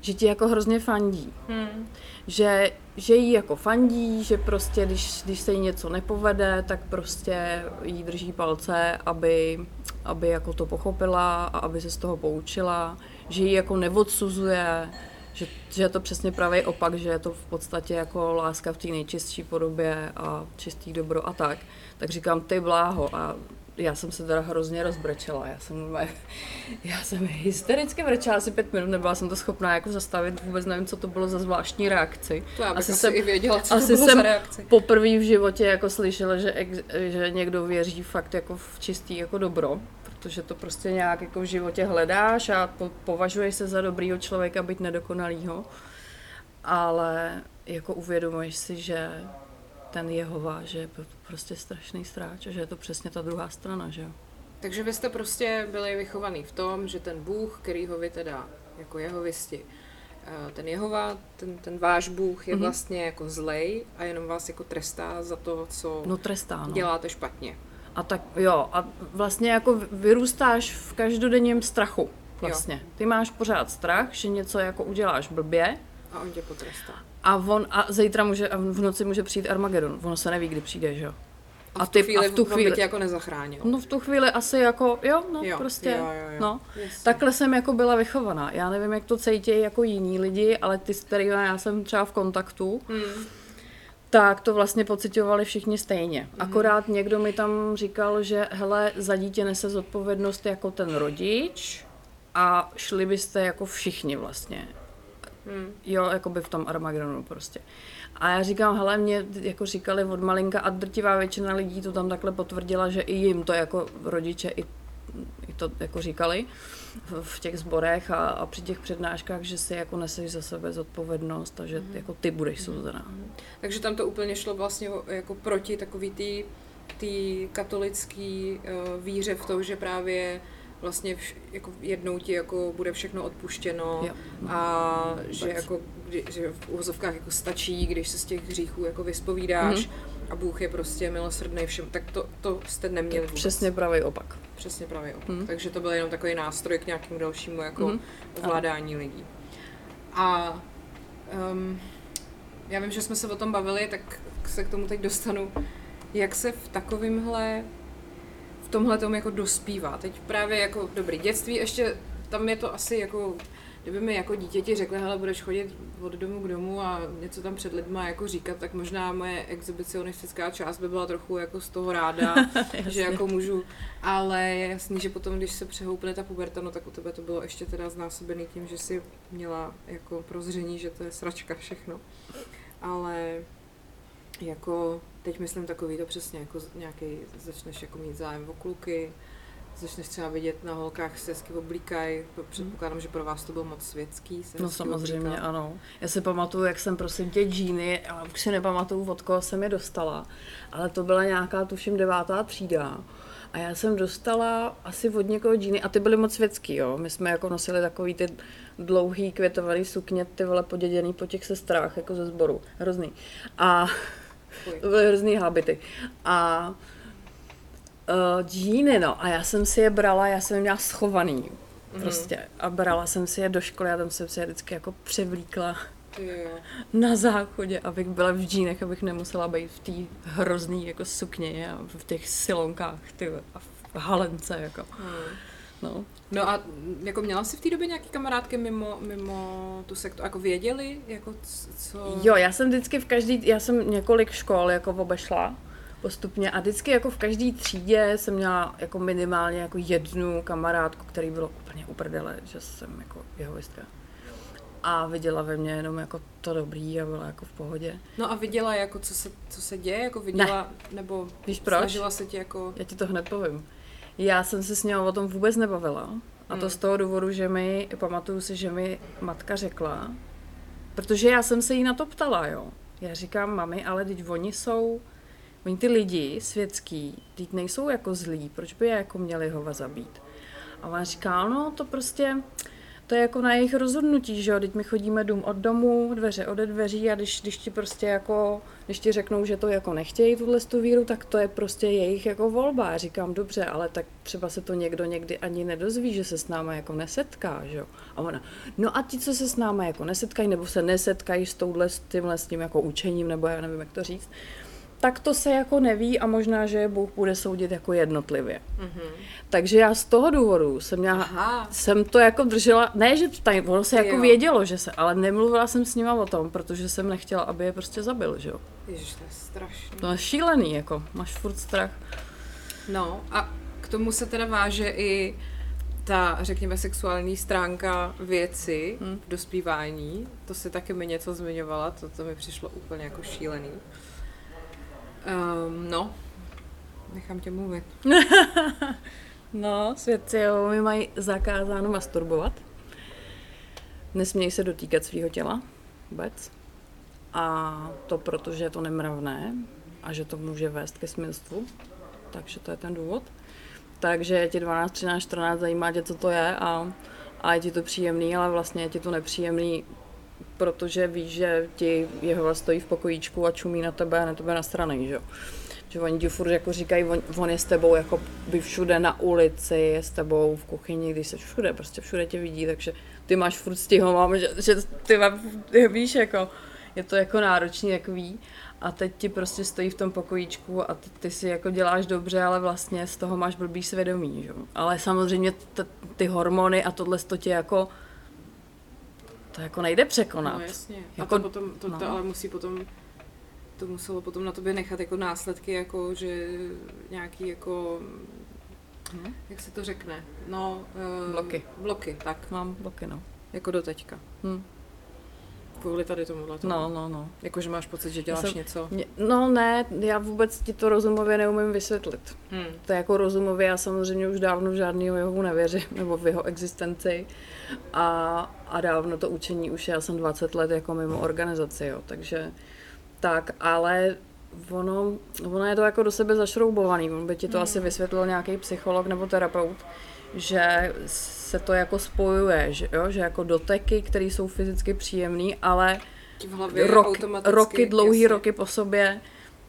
že ti jako hrozně fandí Hmm. že, že jí jako fandí, že prostě když, když se jí něco nepovede, tak prostě jí drží palce, aby, aby jako to pochopila a aby se z toho poučila, že ji jako neodsuzuje, že, že je to přesně pravý opak, že je to v podstatě jako láska v té nejčistší podobě a čistý dobro a tak. Tak říkám, ty bláho a já jsem se teda hrozně rozbrečela, já jsem, já jsem hystericky brečela asi pět minut, nebyla jsem to schopná jako zastavit, vůbec nevím, co to bylo za zvláštní reakci. To já bych asi, Asi jsem- i věděla, co Asi to bylo jsem za reakci. poprvé v životě jako slyšela, že, ex, že někdo věří fakt jako v čistý jako dobro, protože to prostě nějak jako v životě hledáš a po, považuješ se za dobrýho člověka, být nedokonalýho, ale jako uvědomuješ si, že ten Jehova, že je prostě strašný stráč a že je to přesně ta druhá strana, že jo. Takže vy jste prostě byli vychovaný v tom, že ten Bůh, který ho vy teda jako jehovisti, eh, ten Jehova, ten, ten váš Bůh je Mhm. vlastně jako zlej a jenom vás jako trestá za to, co No trestá, no. děláte špatně. A tak jo, a vlastně jako vyrůstáš v každodenním strachu vlastně. Ty máš pořád strach, že něco jako uděláš blbě A on tě potrestá. A on, a zítra může, a v noci může přijít Armagedon. Ono se neví, kdy přijde, že jo. A v tu chvíli, a v tu chvíli tě jako nezachránil. No v tu chvíli asi jako, jo, no jo, prostě, jo, jo, jo. no. Jasně. Takhle jsem jako byla vychovaná. Já nevím, jak to cítí jako jiní lidi, ale ty, s kterými já jsem třeba v kontaktu, hmm. tak to vlastně pocitovali všichni stejně. Hmm. Akorát někdo mi tam říkal, že hele, za dítě nese zodpovědnost jako ten rodič a šli byste jako všichni vlastně. Hmm. Jo, jako by v tom Armagedonu prostě. A já říkám, hele, mě jako říkali od malinka a drtivá většina lidí to tam takhle potvrdila, že i jim to jako rodiče i, i to jako říkali v těch zborech a, a při těch přednáškách, že si jako neseš za sebe zodpovědnost a že mm. jako ty budeš mhm. souzená. Mm. Takže tam to úplně šlo vlastně jako proti takový tý, tý katolický uh, víře v tom, že právě vlastně vš, jako jednou ti jako bude všechno odpuštěno jo. a že jako že v úvozovkách jako stačí, když se z těch hříchů jako vyspovídáš mm-hmm. a Bůh je prostě milosrdný všem, tak to, to jste neměli vůbec. Přesně pravý opak. Přesně pravý opak. Mm-hmm. Takže to byl jenom takový nástroj k nějakému dalšímu jako mm-hmm. ovládání lidí. A um, já vím, že jsme se o tom bavili, tak se k tomu teď dostanu. Jak se v takovémhle tomhle tomu jako dospívá. Teď právě jako dobrý dětství, ještě tam je to asi jako kdyby mi jako dítěti řekli, hele, budeš chodit od domu k domu a něco tam před lidma jako říkat, tak možná moje exhibicionistická část by byla trochu jako z toho ráda, že jako můžu, ale je jasný, že potom, když se přehoupne ta puberta, no tak u tebe to bylo ještě teda znásobený tím, že si měla jako prozření, že to je sračka všechno. Ale jako teď myslím takový to přesně, jako nějaký, začneš jako mít zájem o kluky, začneš třeba vidět na holkách se hezky oblíkají. Předpokládám, že pro vás to bylo moc světský. no samozřejmě, oblíkat. ano. Já si pamatuju, jak jsem prosím tě džíny, a už si nepamatuju, od koho jsem je dostala, ale to byla nějaká, tuším, devátá třída. A já jsem dostala asi od někoho džíny a ty byly moc světský, jo. My jsme jako nosili takový ty dlouhý květovaný sukně, ty vole poděděný po těch sestrách, jako ze sboru. Hrozný. A to byly hrozný habity. A uh, džíny, no. A já jsem si je brala, já jsem je měla schovaný. Mm-hmm. Prostě. A brala jsem si je do školy a tam jsem si je vždycky jako převlíkla na záchodě, abych byla v džínech, abych nemusela být v té hrozný jako sukně a v těch silonkách ty, a v halence jako. Mm. No. no a jako měla jsi v té době nějaký kamarádky mimo, mimo tu sektu, jako věděli, jako co? Jo, já jsem vždycky v každý, já jsem několik škol jako obešla postupně a vždycky jako v každé třídě jsem měla jako minimálně jako jednu kamarádku, který bylo úplně uprdele, že jsem jako jehovistka. A viděla ve mně jenom jako to dobrý a byla jako v pohodě. No a viděla jako co se, co se děje, jako viděla, ne. nebo Víš proč? snažila se ti jako... Já ti to hned povím. Já jsem se s ní o tom vůbec nebavila. A to hmm. z toho důvodu, že mi, pamatuju si, že mi matka řekla, protože já jsem se jí na to ptala, jo. Já říkám, mami, ale teď oni jsou Oni ty lidi světský, teď nejsou jako zlí, proč by je jako měli hova zabít? A ona říká, no to prostě, to je jako na jejich rozhodnutí, že jo, teď my chodíme dům od domu, dveře ode dveří a když, když ti prostě jako, když ti řeknou, že to jako nechtějí tuhle tu víru, tak to je prostě jejich jako volba. Já říkám, dobře, ale tak třeba se to někdo někdy ani nedozví, že se s náma jako nesetká, že jo. A ona, no a ti, co se s náma jako nesetkají, nebo se nesetkají s touhle, s tímhle, s tím jako učením, nebo já nevím, jak to říct, tak to se jako neví a možná, že Bůh bude soudit jako jednotlivě. Mm-hmm. Takže já z toho důvodu jsem měla, Aha. jsem to jako držela, ne, že tady, ono se jako jo. vědělo, že se, ale nemluvila jsem s nima o tom, protože jsem nechtěla, aby je prostě zabil, že jo. Ježiš, to je strašné. To je šílený, jako, máš furt strach. No a k tomu se teda váže i ta, řekněme, sexuální stránka věci hmm. v dospívání. To se taky mi něco zmiňovala, to, to mi přišlo úplně jako šílený. Um, no, nechám tě mluvit. no, svědci mi mají zakázáno masturbovat. Nesmějí se dotýkat svého těla vůbec. A to proto, že je to nemravné a že to může vést ke smilstvu. Takže to je ten důvod. Takže ti 12, 13, 14 zajímá tě, co to je a, a je ti to příjemný, ale vlastně je ti to nepříjemný protože víš, že ti jeho stojí v pokojíčku a čumí na tebe a na tebe na strany, že jo. Že oni ti furt jako říkají, on, on, je s tebou jako by všude na ulici, je s tebou v kuchyni, když se všude, prostě všude tě vidí, takže ty máš furt mám, že, že ty, ty víš jako, je to jako náročný takový a teď ti prostě stojí v tom pokojíčku a ty, ty si jako děláš dobře, ale vlastně z toho máš blbý svědomí, že? Ale samozřejmě t- ty hormony a tohle to tě jako to jako nejde překonat. No jasně. Jako- a to potom, to, no. to ale musí potom, to muselo potom na tobě nechat jako následky, jako že nějaký jako, Hm? jak se to řekne, no... eh, Bloky. Bloky, tak, Mám bloky, no. jako do teďka. Hm. Kvůli tady tomuhle. tomu. No, no, no. Jakože máš pocit, že děláš jsem- něco. Mě, no ne, já vůbec ti to rozumově neumím vysvětlit. Hmm. To je jako rozumově, já samozřejmě už dávno v žádného Jehovu nevěřím, nebo v jeho existenci. A, a dávno to učení už je, já jsem 20 let jako mimo organizaci, jo, takže tak, ale ono, ono je to jako do sebe zašroubovaný, on by ti to asi vysvětlil nějaký psycholog nebo terapeut, že se to jako spojuje, že, jo, že jako doteky, které jsou fyzicky příjemné, ale v hlavě rok, automaticky, roky, dlouhý jasně. roky po sobě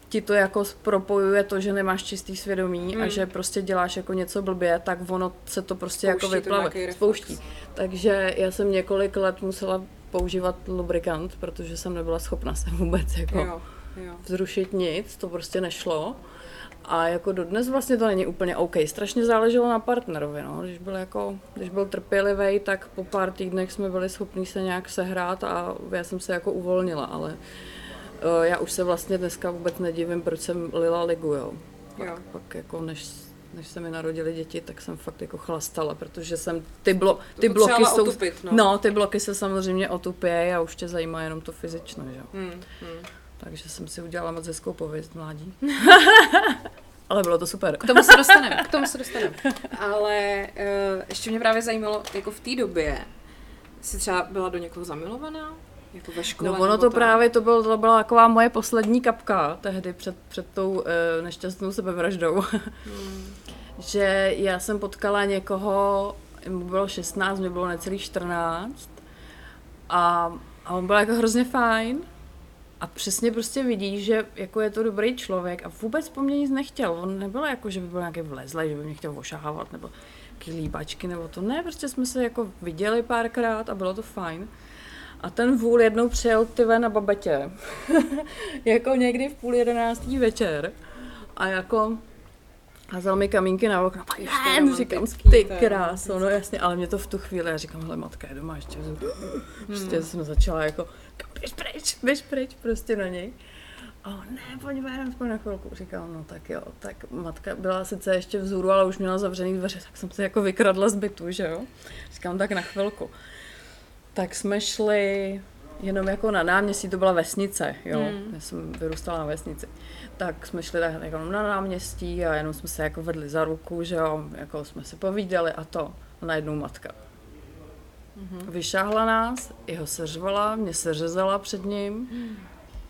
ti to jako propojuje to, že nemáš čistý svědomí mm. a že prostě děláš jako něco blbě, tak ono se to prostě jako Spouští nějaký vyplave, spouští. Takže já jsem několik let musela používat lubrikant, protože jsem nebyla schopna se vůbec jako Jo, jo. vzrušit nic, to prostě nešlo. A jako dodnes vlastně to není úplně OK. Strašně záleželo na partnerovi, no. Když byl jako, když byl trpělivý, tak po pár týdnech jsme byli schopni se nějak sehrát a já jsem se jako uvolnila, ale uh, já už se vlastně dneska vůbec nedivím, proč jsem lila ligu, jo. Pak, Jo. pak jako než, než se mi narodili děti, tak jsem fakt jako chlastala, protože jsem ty, blo, ty bloky jsou... otupit, no. no, ty bloky se samozřejmě otupějí a už tě zajímá jenom to fyzično, že jo. Hmm, hmm. Takže jsem si udělala moc hezkou pověst mládí. Ale bylo to super. K tomu se dostaneme, k tomu se dostaneme. Ale uh, ještě mě právě zajímalo, jako v té době, jsi třeba byla do někoho zamilovaná? Jako ve škole? No ono to tak? právě, to, byl, to byla taková moje poslední kapka tehdy před, před tou uh, nešťastnou sebevraždou. Hmm. že já jsem potkala někoho, mu bylo 16, mě bylo necelých 14 a, a on byl jako hrozně fajn a přesně prostě vidíš, že jako je to dobrý člověk a vůbec po mně nic nechtěl. On nebyl jako, že by byl nějaký vlezlej, že by mě chtěl ošahávat nebo líbačky nebo to. Ne, prostě jsme se jako viděli párkrát a bylo to fajn. A ten vůl jednou přijel ty na babetě, jako někdy v půl jedenáctý večer. A jako Házel mi kamínky na okno. A Ještě říkám, ty kráso, no jasně, ale mě to v tu chvíli, já říkám, hele, matka je doma ještě. Prostě jsem začala jako, běž pryč, běž pryč, prostě na něj. A on, ne, pojď ven, aspoň na chvilku. Říkám, no tak jo, tak matka byla sice ještě vzhůru, ale už měla zavřený dveře, tak jsem se jako vykradla z bytu, že jo. Říkám, tak na chvilku. Tak jsme šli jenom jako na náměstí, to byla vesnice, jo. Hmm. Já jsem vyrůstala na vesnici. Tak jsme šli tak jako na náměstí a jenom jsme se jako vedli za ruku, že jo, jako jsme se povídali a to. A najednou matka. Mhm. Vyšáhla nás, jeho seřvala, mě se řezala před ním.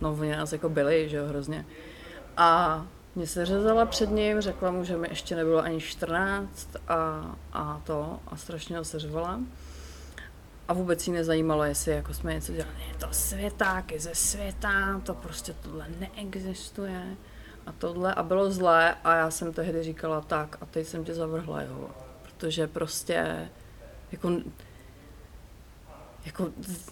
No, oni nás jako byli, že jo, hrozně. A mě se řezala před ním, řekla mu, že mi ještě nebylo ani 14 a, a to, a strašně ho seřvala. A vůbec jí nezajímalo, jestli jako jsme něco dělali. Je to světáky ze světa, to prostě tohle neexistuje. A tohle, a bylo zlé a já jsem tehdy říkala tak a teď jsem tě zavrhla jeho. Protože prostě jako jako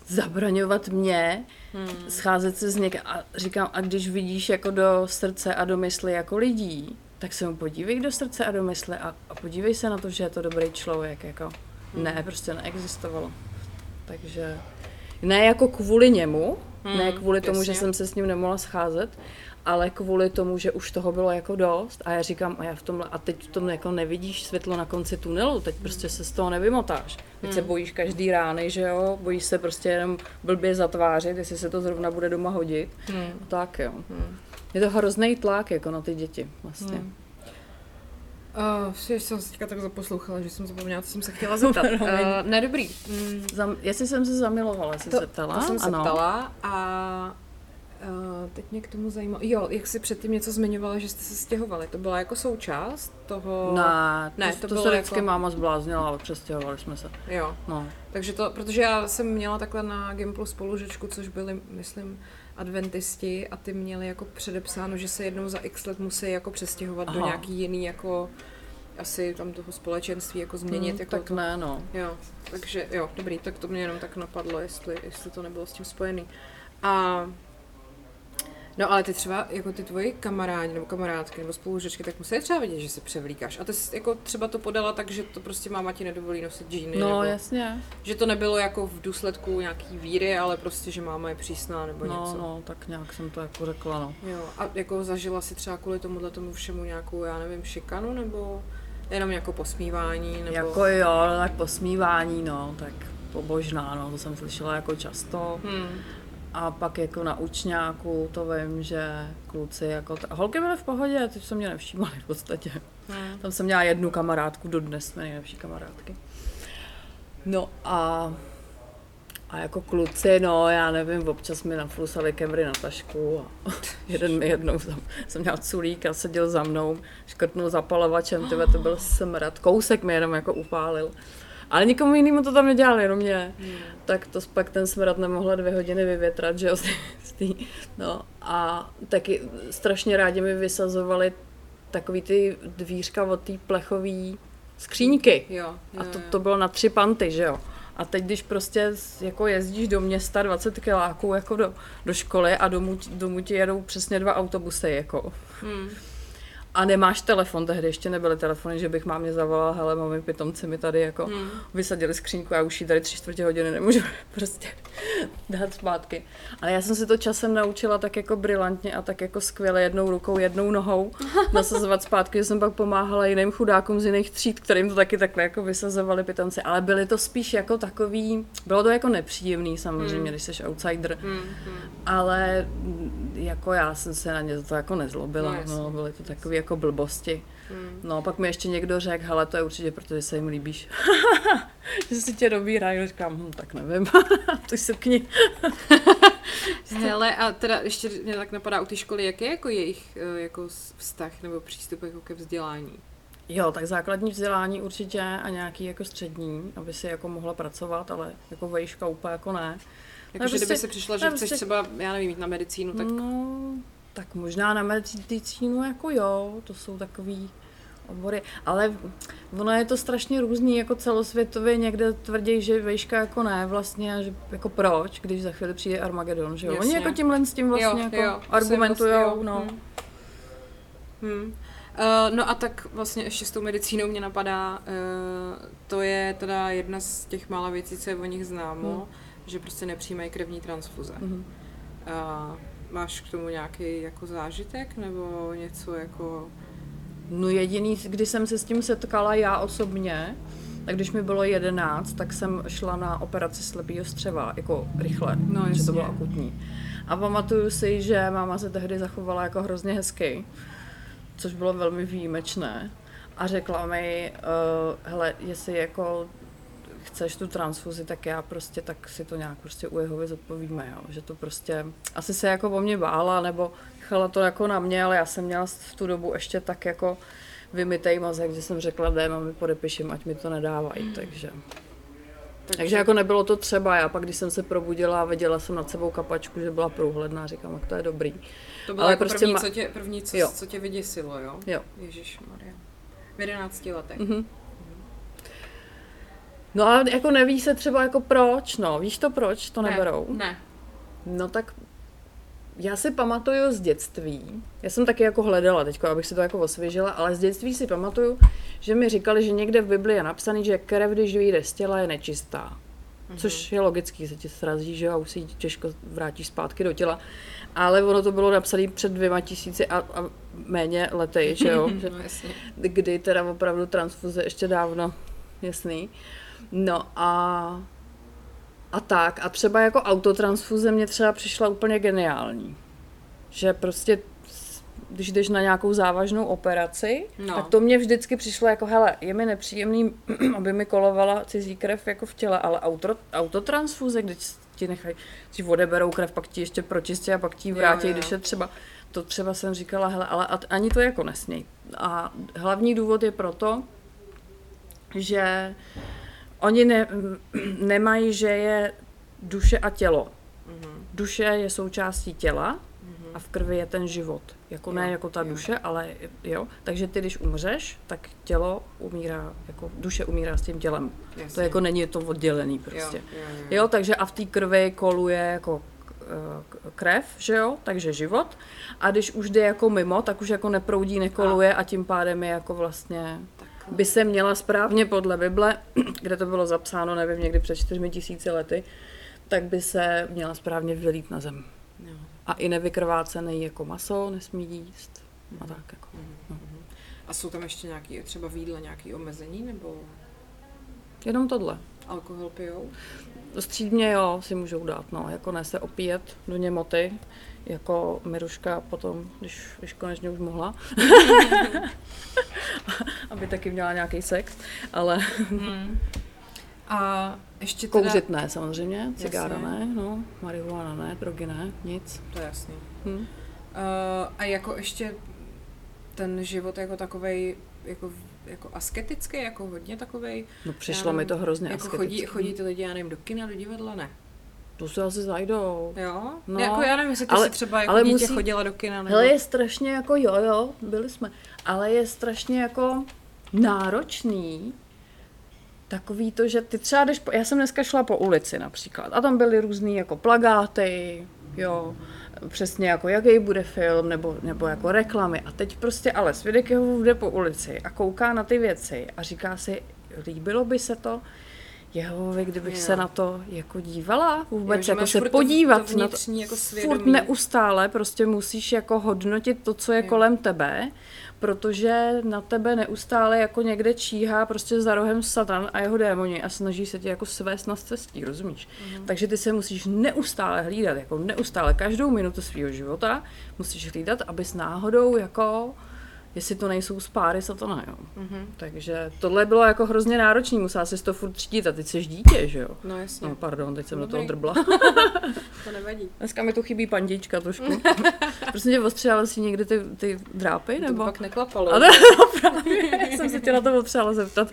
zabraňovat mě, Hmm. scházet se s někým a říkám, a když vidíš jako do srdce a do mysli jako lidí, tak se mu podívej do srdce a do mysli a, a podívej se na to, že je to dobrý člověk, jako Hmm. ne, prostě neexistovalo. Takže ne jako kvůli němu, Hmm, ne kvůli tomu, že jasně. jsem se s ním nemohla scházet, ale kvůli tomu, že už toho bylo jako dost a já říkám, a já v tomhle, a teď v tom jako nevidíš světlo na konci tunelu, teď prostě se z toho nevymotáš. Teď se Hmm. bojíš každý rány, že jo, bojíš se prostě jenom blbě zatvářit, jestli se to zrovna bude doma hodit. Hmm. Tak jo. Hmm. Je to hrozný tlak jako na ty děti vlastně. Hmm. Uh, že jsem se teďka tak zaposlouchala, že jsem zapomněla, co jsem se chtěla zeptat. uh, ne, dobrý. Mm, Zam, jestli jsem se zamilovala, jsi to, se ptala? to jsem se ano. ptala a uh, teď mě k tomu zajímalo. Jo, jak jsi předtím něco zmiňovala, že jste se stěhovali. To byla jako součást toho... Ne, to, Ne, to, to to bylo se vždycky jako- máma zbláznila, ale přestěhovali jsme se. Jo, No. takže to, protože já jsem měla takhle na Gimplu spolužečku, což byli, myslím, adventisti a ty měli jako předepsáno, že se jednou za x let musí jako přestěhovat do Aha. nějaký jiný jako asi tam toho společenství jako změnit. Hmm, jako tak to, ne, no. Jo, takže jo, dobrý, tak to mě jenom tak napadlo, jestli, jestli to nebylo s tím spojený. A No ale ty třeba, jako ty tvoji kamarádi nebo kamarádky nebo spolužečky, tak musí třeba vidět, že se převlíkáš. A ty jsi jako třeba to podala tak, že to prostě máma ti nedovolí nosit džíny. No nebo, jasně. Že to nebylo jako v důsledku nějaký víry, ale prostě, že máma je přísná nebo No, něco. no, tak nějak jsem to jako řekla, no. Jo, a jako zažila si třeba kvůli tomuhle tomu všemu nějakou, já nevím, šikanu nebo jenom jako posmívání nebo... Jako jo, ale tak posmívání, no, tak pobožná, no, to jsem slyšela jako často. Hmm. A pak jako na učňáku to vím, že kluci jako, t- holky byly v pohodě, ty se mě nevšímali v podstatě. Hmm. Tam jsem měla jednu kamarádku, dodnes jsme nejlepší kamarádky. No a, a jako kluci, no já nevím, občas mi naflusali kemry na tašku a jeden mi jednou tam, jsem měla culík a seděl za mnou, škrtnul zapalovačem, tyhle to byl smrad, kousek mi jenom jako upálil. Ale nikomu jinému to tam nedělali, jenom mě. Hmm. Tak to pak ten smrad nemohla dvě hodiny vyvětrat, že jo, no a taky strašně rádi mi vysazovali takový ty dvířka od té plechové skříňky. Jo, jo, A to, to bylo na tři panty, že jo. A teď, když prostě jako jezdíš do města 20 kiláků jako do, do školy a domů, domů ti jedou přesně dva autobusy, jako. Hmm. A nemáš telefon, tehdy ještě nebyly telefony, že bych mámě zavolala, hele, mami, pitomci mi tady jako Hmm. vysadili skřínku a už ji tady tři čtvrtě hodiny nemůžu prostě dát zpátky. Ale já jsem si to časem naučila tak jako brilantně a tak jako skvěle jednou rukou, jednou nohou nasazovat zpátky, že jsem pak pomáhala jiným chudákům z jiných tříd, kterým to taky takhle jako vysazovali pitomci. Ale byly to spíš jako takový, bylo to jako nepříjemný samozřejmě, Hmm. když jsi outsider, Hmm. Hmm. ale jako já jsem se na ně za to jako nezlobila, No, no, byly to takové jako blbosti. Hmm. No, pak mi ještě někdo řekl, hele, to je určitě, protože se jim líbíš. že si tě dobírají, říkám, hm, tak nevím, to se kni. Hele, a teda ještě mě tak napadá u té školy, jak je jako jejich eh, jako vztah nebo přístup jako ke vzdělání? Jo, tak základní vzdělání určitě a nějaký jako střední, aby si jako mohla pracovat, ale jako vejška úplně jako ne. Jako, Ne, že kdyby prostě- si přišla, že ne, chceš prostě- třeba, já nevím, jít na medicínu, tak No, tak možná na medicínu jako jo, to jsou takový obory, ale ono je to strašně různý, jako celosvětově někde tvrdí, že vejška jako ne vlastně, a že jako proč, když za chvíli přijde Armagedon, že jo? Oni Jasně. jako tímhle s tím vlastně Jo, jako jo, to si argumentujou, vlastně, jo. no. Hmm. Hmm. Uh, no a tak vlastně ještě s tou medicínou mě napadá, uh, to je teda jedna z těch mála věcí, co je o nich známo, Hmm. že prostě nepřijímají krevní transfuze. Mhm. Uh, máš k tomu nějaký jako zážitek nebo něco jako... No jediný, kdy jsem se s tím setkala já osobně, tak když mi bylo 11, tak jsem šla na operaci slepého střeva, jako rychle, No, že to bylo akutní. A pamatuju si, že máma se tehdy zachovala jako hrozně hezky, což bylo velmi výjimečné. A řekla mi, uh, hele, jestli jako chceš tu transfuzi, tak já prostě, tak si to nějak prostě u Jehovy zodpovíme, jo. že to prostě, asi se jako o mě bála, nebo chala to jako na mě, ale já jsem měla v tu dobu ještě tak jako vymitej mozek, že jsem řekla, ne, mami, podepiším, ať mi to nedávají, takže. Takže jako nebylo to třeba, já pak, když jsem se probudila a viděla jsem nad sebou kapačku, že byla průhledná, říkám, jak to je dobrý. To bylo ale jako prostě první, ma- co tě, první co, Jo. co tě vyděsilo, jo? Jo. Ježíš Maria. V 11 letech. Mhm. No a jako neví se třeba jako proč, no, víš to proč to neberou? Ne. No tak já si pamatuju z dětství, já jsem taky jako hledala teď, abych si to jako osvěžila, ale z dětství si pamatuju, že mi říkali, že někde v Biblii je napsaný, že krev, když vyjde z těla, je nečistá. Mhm. Což je logický, se ti srazí, že a už si ji těžko vrátíš zpátky do těla. Ale ono to bylo napsané před dvěma tisíci a, a méně lety, že jo, No jasně. kdy teda opravdu transfuze ještě dávno, jasný. No a, a tak. A třeba jako autotransfuze mě třeba přišla úplně geniální. Že prostě když jdeš na nějakou závažnou operaci, No. tak to mě vždycky přišlo jako, hele, je mi nepříjemný, aby mi kolovala cizí krev jako v těle, ale auto, autotransfuze, když ti nechají, ti odeberou krev, pak ti ještě pročistí a pak ti ji Jo, vrátí, jo. když je třeba, to třeba jsem říkala, hele, ale ani to jako nesměj. A hlavní důvod je proto, že oni ne, nemají, že je duše a tělo. Mhm. Duše je součástí těla Mhm. a v krvi je ten život. Jako Jo, ne jako ta jo. duše, ale jo. Takže ty, když umřeš, tak tělo umírá, jako duše umírá s tím tělem. To Jasně. jako není to oddělený prostě. Jo, jo, jo. Jo, takže a v té krvi koluje jako eh, krev, že jo, takže život. A když už jde jako mimo, tak už jako neproudí, nekoluje a tím pádem je jako vlastně by se měla správně podle Bible, kde to bylo zapsáno, nevím, někdy před čtyřmi tisíci lety, tak by se měla správně vylít na zem. Jo. A i nevykrvácený jako maso nesmí jíst. A tak jako. No. A jsou tam ještě nějaký, třeba v jídle nějaký omezení, nebo Jenom tohle. alkohol pijou? Střídně jo, si můžou dát, no, jako ne se opíjet do němoty, jako Miruška potom, když, když konečně už mohla. Aby taky měla nějaký sex, ale A ještě teda... kouřit ne samozřejmě, cigára ne, no, marihuana ne, drogy ne, nic. To je jasný. Hm. Uh, a jako ještě ten život jako takovej, jako, jako asketický, jako hodně takovej. No přišlo já mi nevím, to hrozně Jako asketický. chodí, chodí ty lidi, já nevím, do kina, do divadla, ne? To se asi zajdou. Jo? No, jako já nevím, jestli ty ale- jsi třeba jako ale dítě musí- chodila do kina, nebo... Hele, je strašně jako jo, jo, byli jsme, ale je strašně jako náročný takový to, že ty třeba jdeš, po, já jsem dneska šla po ulici například a tam byly různý jako plagáty, jo, přesně jako jaký bude film, nebo, nebo jako reklamy a teď prostě ale svědek jde po ulici a kouká na ty věci a říká si, líbilo by se to, Jehovi, kdybych Jo. se na to jako dívala, vůbec Jo, jako se to- podívat to na to, jako furt neustále prostě musíš jako hodnotit to, co je Jo. kolem tebe, protože na tebe neustále jako někde číhá prostě za rohem satan a jeho démoni a snaží se tě jako svést na cestí, rozumíš? Mhm. Takže ty se musíš neustále hlídat, jako neustále, každou minutu svého života musíš hlídat, abys náhodou jako jestli to nejsou spáry satana, jo. Mhm. Takže tohle bylo jako hrozně náročný, musela si to furt třídit a teď jsi dítě, že jo. No jasně, No pardon, teď jsem do toho Dobrý. drbla. to nevadí. Dneska mi tu chybí pandička trošku. Prostě tě ostřela si někdy ty, ty drápy, To nebo? pak neklapalo. A ne, no právě, jsem se tě na to potřebovala zeptat.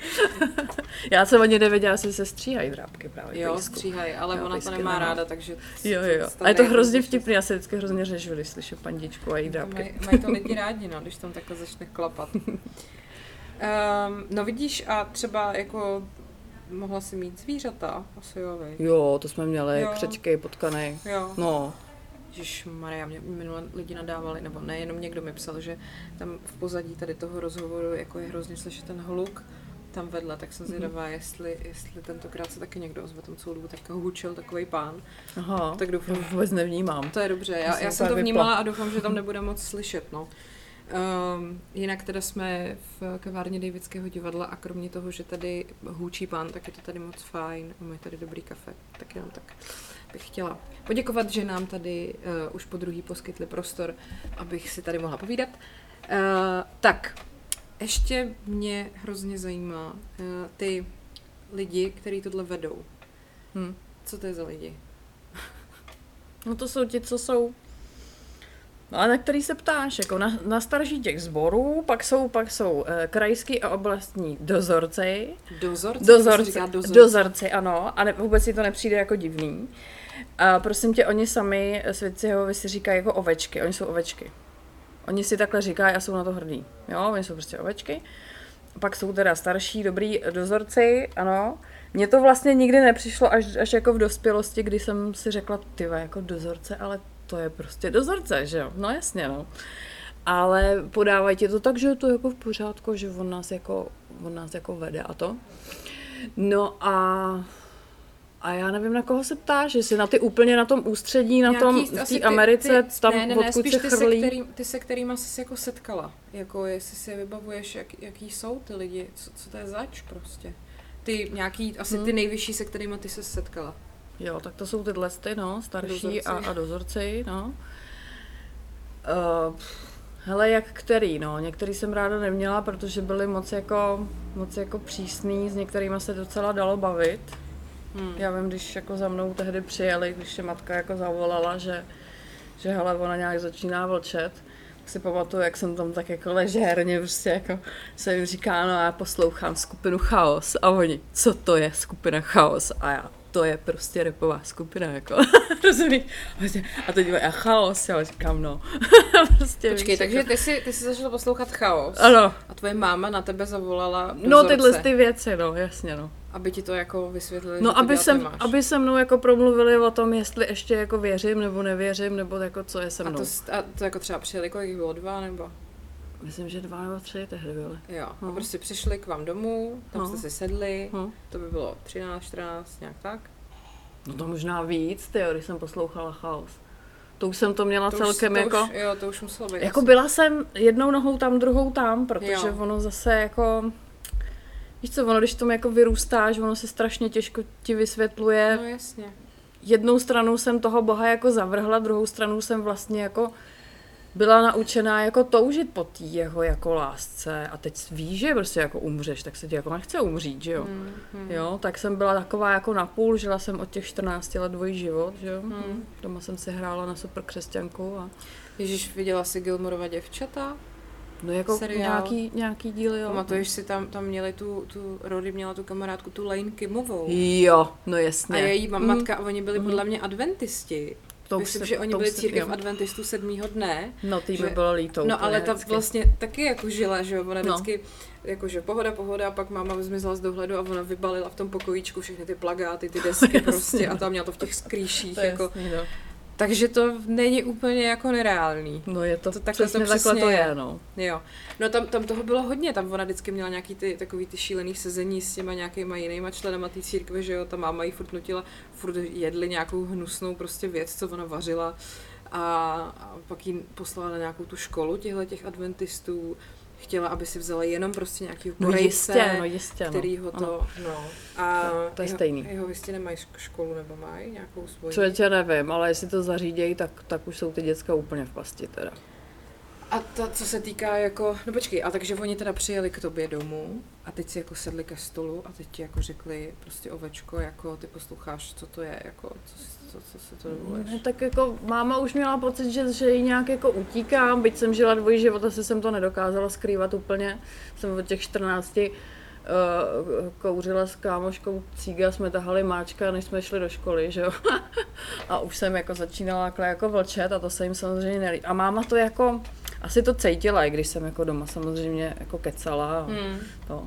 Já jsem ani nevěděla, jestli se stříhají drápky právě. Jo, stříhají, ale Jo, ona to nemá nemá. ráda, takže... Jo, jo, A je to hrozně vtipný, já se vždycky hrozně řežu, když slyším pandičku a její drápky. Mají, mají to lidi rádi, no, když tam takhle začne klapat. Um, no vidíš, a třeba jako mohla si mít zvířata, asi jo, vej. Jo, to jsme měli, Jo. křečky, potkany. Jo. No, Ježíš Maria, mě minule lidi nadávali, nebo nejenom někdo mi psal, že tam v pozadí tady toho rozhovoru jako je hrozně slyšet ten hluk tam vedle, tak jsem zvědavá, jestli, jestli tentokrát se taky někdo ozve tam celou dobu, tak hučel takový pán. aha, Tak doufám. to vůbec nevnímám. To je dobře, já, jsem já jsem to vnímala a doufám, že tam nebude moc slyšet, no. Um, jinak teda jsme v kavárně Davidského divadla a kromě toho, že tady hůčí pán, tak je to tady moc fajn a mají tady dobrý kafe, tak jenom tak bych chtěla poděkovat, že nám tady uh, už po druhý poskytli prostor, abych si tady mohla povídat. Uh, tak, ještě mě hrozně zajímá uh, ty lidi, kteří tohle vedou. Hm. Co to je za lidi? No to jsou ti, co jsou No a na který se ptáš, jako na, na starší těch zborů, pak jsou, pak jsou eh, krajský a oblastní dozorci, Dozorci? dozorci, dozorci. dozorci, ano, a ne, vůbec si to nepřijde jako divný. A prosím tě, oni sami, svědci Jehovovi si říkají jako ovečky, oni jsou ovečky. Oni si takhle říkají a jsou na to hrdí. Jo, oni jsou prostě ovečky. Pak jsou teda starší, dobrý dozorci, ano. Mně to vlastně nikdy nepřišlo až, až jako v dospělosti, kdy jsem si řekla, ty jako dozorce, ale to je prostě dozorce, že jo? No jasně, no. Ale podávají ti to tak, že je to jako v pořádku, že on nás jako, on nás jako vede a to. No a a já nevím, na koho se ptáš, jestli na ty úplně na tom ústředí, na tom, v té ty- Americe, ty, tam ne, ne, ne, odkud spíš se ty, se, chrlí. který, ty se kterýma jsi se jako setkala. Jako jestli si je vybavuješ, jak, jaký jsou ty lidi, co, co to je zač prostě. Ty nějaký, asi Hmm. ty nejvyšší, se kterými ty se setkala. Jo, tak to jsou tyhle ty, no, starší Dozorci. a, a dozorci, no. Uh, hele, jak který, no, některý jsem ráda neměla, protože byli moc jako, moc jako přísný, s některými se docela dalo bavit. Hmm. Já vím, když jako za mnou tehdy přijeli, když je matka jako zavolala, že, že hele, ona nějak začíná vlčet, tak si pamatuju, jak jsem tam tak jako ležérně prostě jako se jim říká, no já poslouchám skupinu Chaos a oni, co to je skupina Chaos? A já, to je prostě repová skupina, jako, rozumíš? A teď a Chaos, já říkám, no. prostě Počkej, víš, takže jako, ty jsi, ty jsi začala poslouchat chaos. Ano, A tvoje máma na tebe zavolala no dozorce. tyhle ty věci, no, jasně, no. Aby ti to jako vysvětlili, No, to aby, jsem, nemáš. aby se mnou jako promluvili o tom, jestli ještě jako věřím nebo nevěřím, nebo jako co je se a mnou. to, s- a to jako třeba přijeli, kolik jich bylo, dva nebo? Myslím, že dva nebo tři tehdy byly. Jo, a No. prostě přišli k vám domů, tam No. jste si sedli, Hm. to by bylo 13, 14, nějak tak. No to možná víc, ty, když jsem poslouchala chaos. To už jsem to měla To celkem už, to jako... Už, jo, to už muselo být. Jako byla jsem jednou nohou tam, druhou tam, protože Jo. ono zase jako... Víš co, ono když tomu jako vyrůstáš, ono se strašně těžko ti vysvětluje. No jasně. Jednou stranou jsem toho boha jako zavrhla, druhou stranou jsem vlastně jako byla naučená jako toužit po té jeho jako lásce a teď víš, že prostě jako umřeš, tak se ti jako nechce umřít, že jo. Hmm, hmm. Jo, tak jsem byla taková jako napůl, žila jsem od těch 14 let dvojí život, že jo. Hmm. Doma jsem si hrála na super křesťanku a Ježíš, viděla jsi Gilmorova děvčata? No jako Seriál. nějaký, nějaký díly, jo. Pamatuješ si, tam, tam měli tu, tu, Rory měla tu kamarádku, tu Lane Kimovou. Jo, no A jasně. její ma- Mm. matka, a oni byli Mhm. podle mě adventisti. To Myslím, se- že oni to byli se- církev jo. adventistů sedmýho dne. No, že- mi bylo líto. No ale ta vlastně taky jako žila, že jo, ona No. vždycky, jakože pohoda, pohoda, a pak máma zmizela z dohledu a ona vybalila v tom pokojíčku všechny ty plagáty, ty desky prostě a tam měla to v těch skrýších, To jako. jasný, no. Takže to není úplně jako nereálný. no je to, To to takhle přesně to takhle přesně to je. je, no. Jo. No tam, tam toho bylo hodně, tam ona vždycky měla nějaký ty takový ty šílený sezení s těma nějakýma jinýma členama té církve, že jo, ta máma jí furt nutila, furt jedli nějakou hnusnou prostě věc, co ona vařila a, a pak jí poslala na nějakou tu školu těchto těch adventistů, chtěla, aby si vzala jenom prostě nějaký No korejce, jistě, no jistě, no. který ho Ano. to, no. A To- to je jeho, stejný. Jeho jistě nemají školu nebo mají nějakou svoji. Člověče nevím, ale jestli to zařídějí, tak, tak už jsou ty děcka úplně v pasti teda. A ta, co se týká jako, no počkej, a takže oni teda přijeli k tobě domů a teď si jako sedli ke stolu a teď ti jako řekli prostě ovečko, jako ty posloucháš, co to je, jako, co, co, co si to dovoluješ. tak jako máma už měla pocit, že, že jí nějak jako utíkám, byť jsem žila dvojí život, asi jsem to nedokázala skrývat úplně. Jsem od těch 14 uh, kouřila s kámoškou cíga, jsme tahali máčka, než jsme šli do školy, že jo. a už jsem jako začínala jako vlčet a to se jim samozřejmě nelíbí. A máma to jako, asi to cítila, i když jsem jako doma samozřejmě jako kecala. A Hmm. to.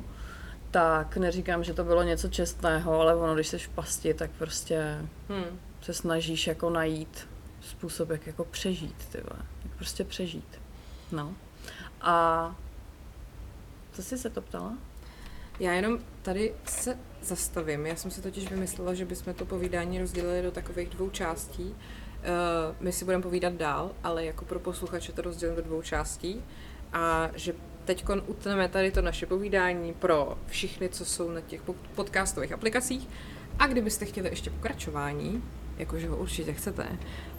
Tak neříkám, že to bylo něco čestného, ale ono, když jsi v pasti, tak prostě Hmm. se snažíš jako najít způsob, jak jako přežít, ty vole. Jak prostě přežít. No. A co jsi se to ptala? Já jenom tady se zastavím. Já jsem si totiž vymyslela, že bychom to povídání rozdělili do takových dvou částí. Uh, my si budeme povídat dál, ale jako pro posluchače to rozdělím do dvou částí. A že teď utneme tady to naše povídání pro všechny, co jsou na těch po- podcastových aplikacích. A kdybyste chtěli ještě pokračování, jakože ho určitě chcete,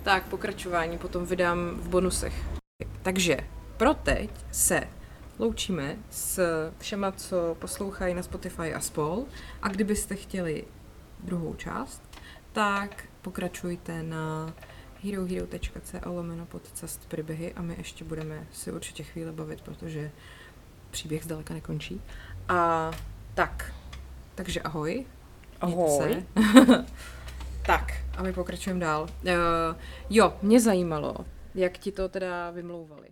tak pokračování potom vydám v bonusech. Takže pro teď se loučíme s všema, co poslouchají na Spotify a spol. A kdybyste chtěli druhou část, tak pokračujte na herohero.co lomeno podcast příběhy a my ještě budeme si určitě chvíli bavit, protože příběh zdaleka nekončí. A tak, takže ahoj. Ahoj. tak, a my pokračujeme dál. Uh, jo, mě zajímalo, jak ti to teda vymlouvali.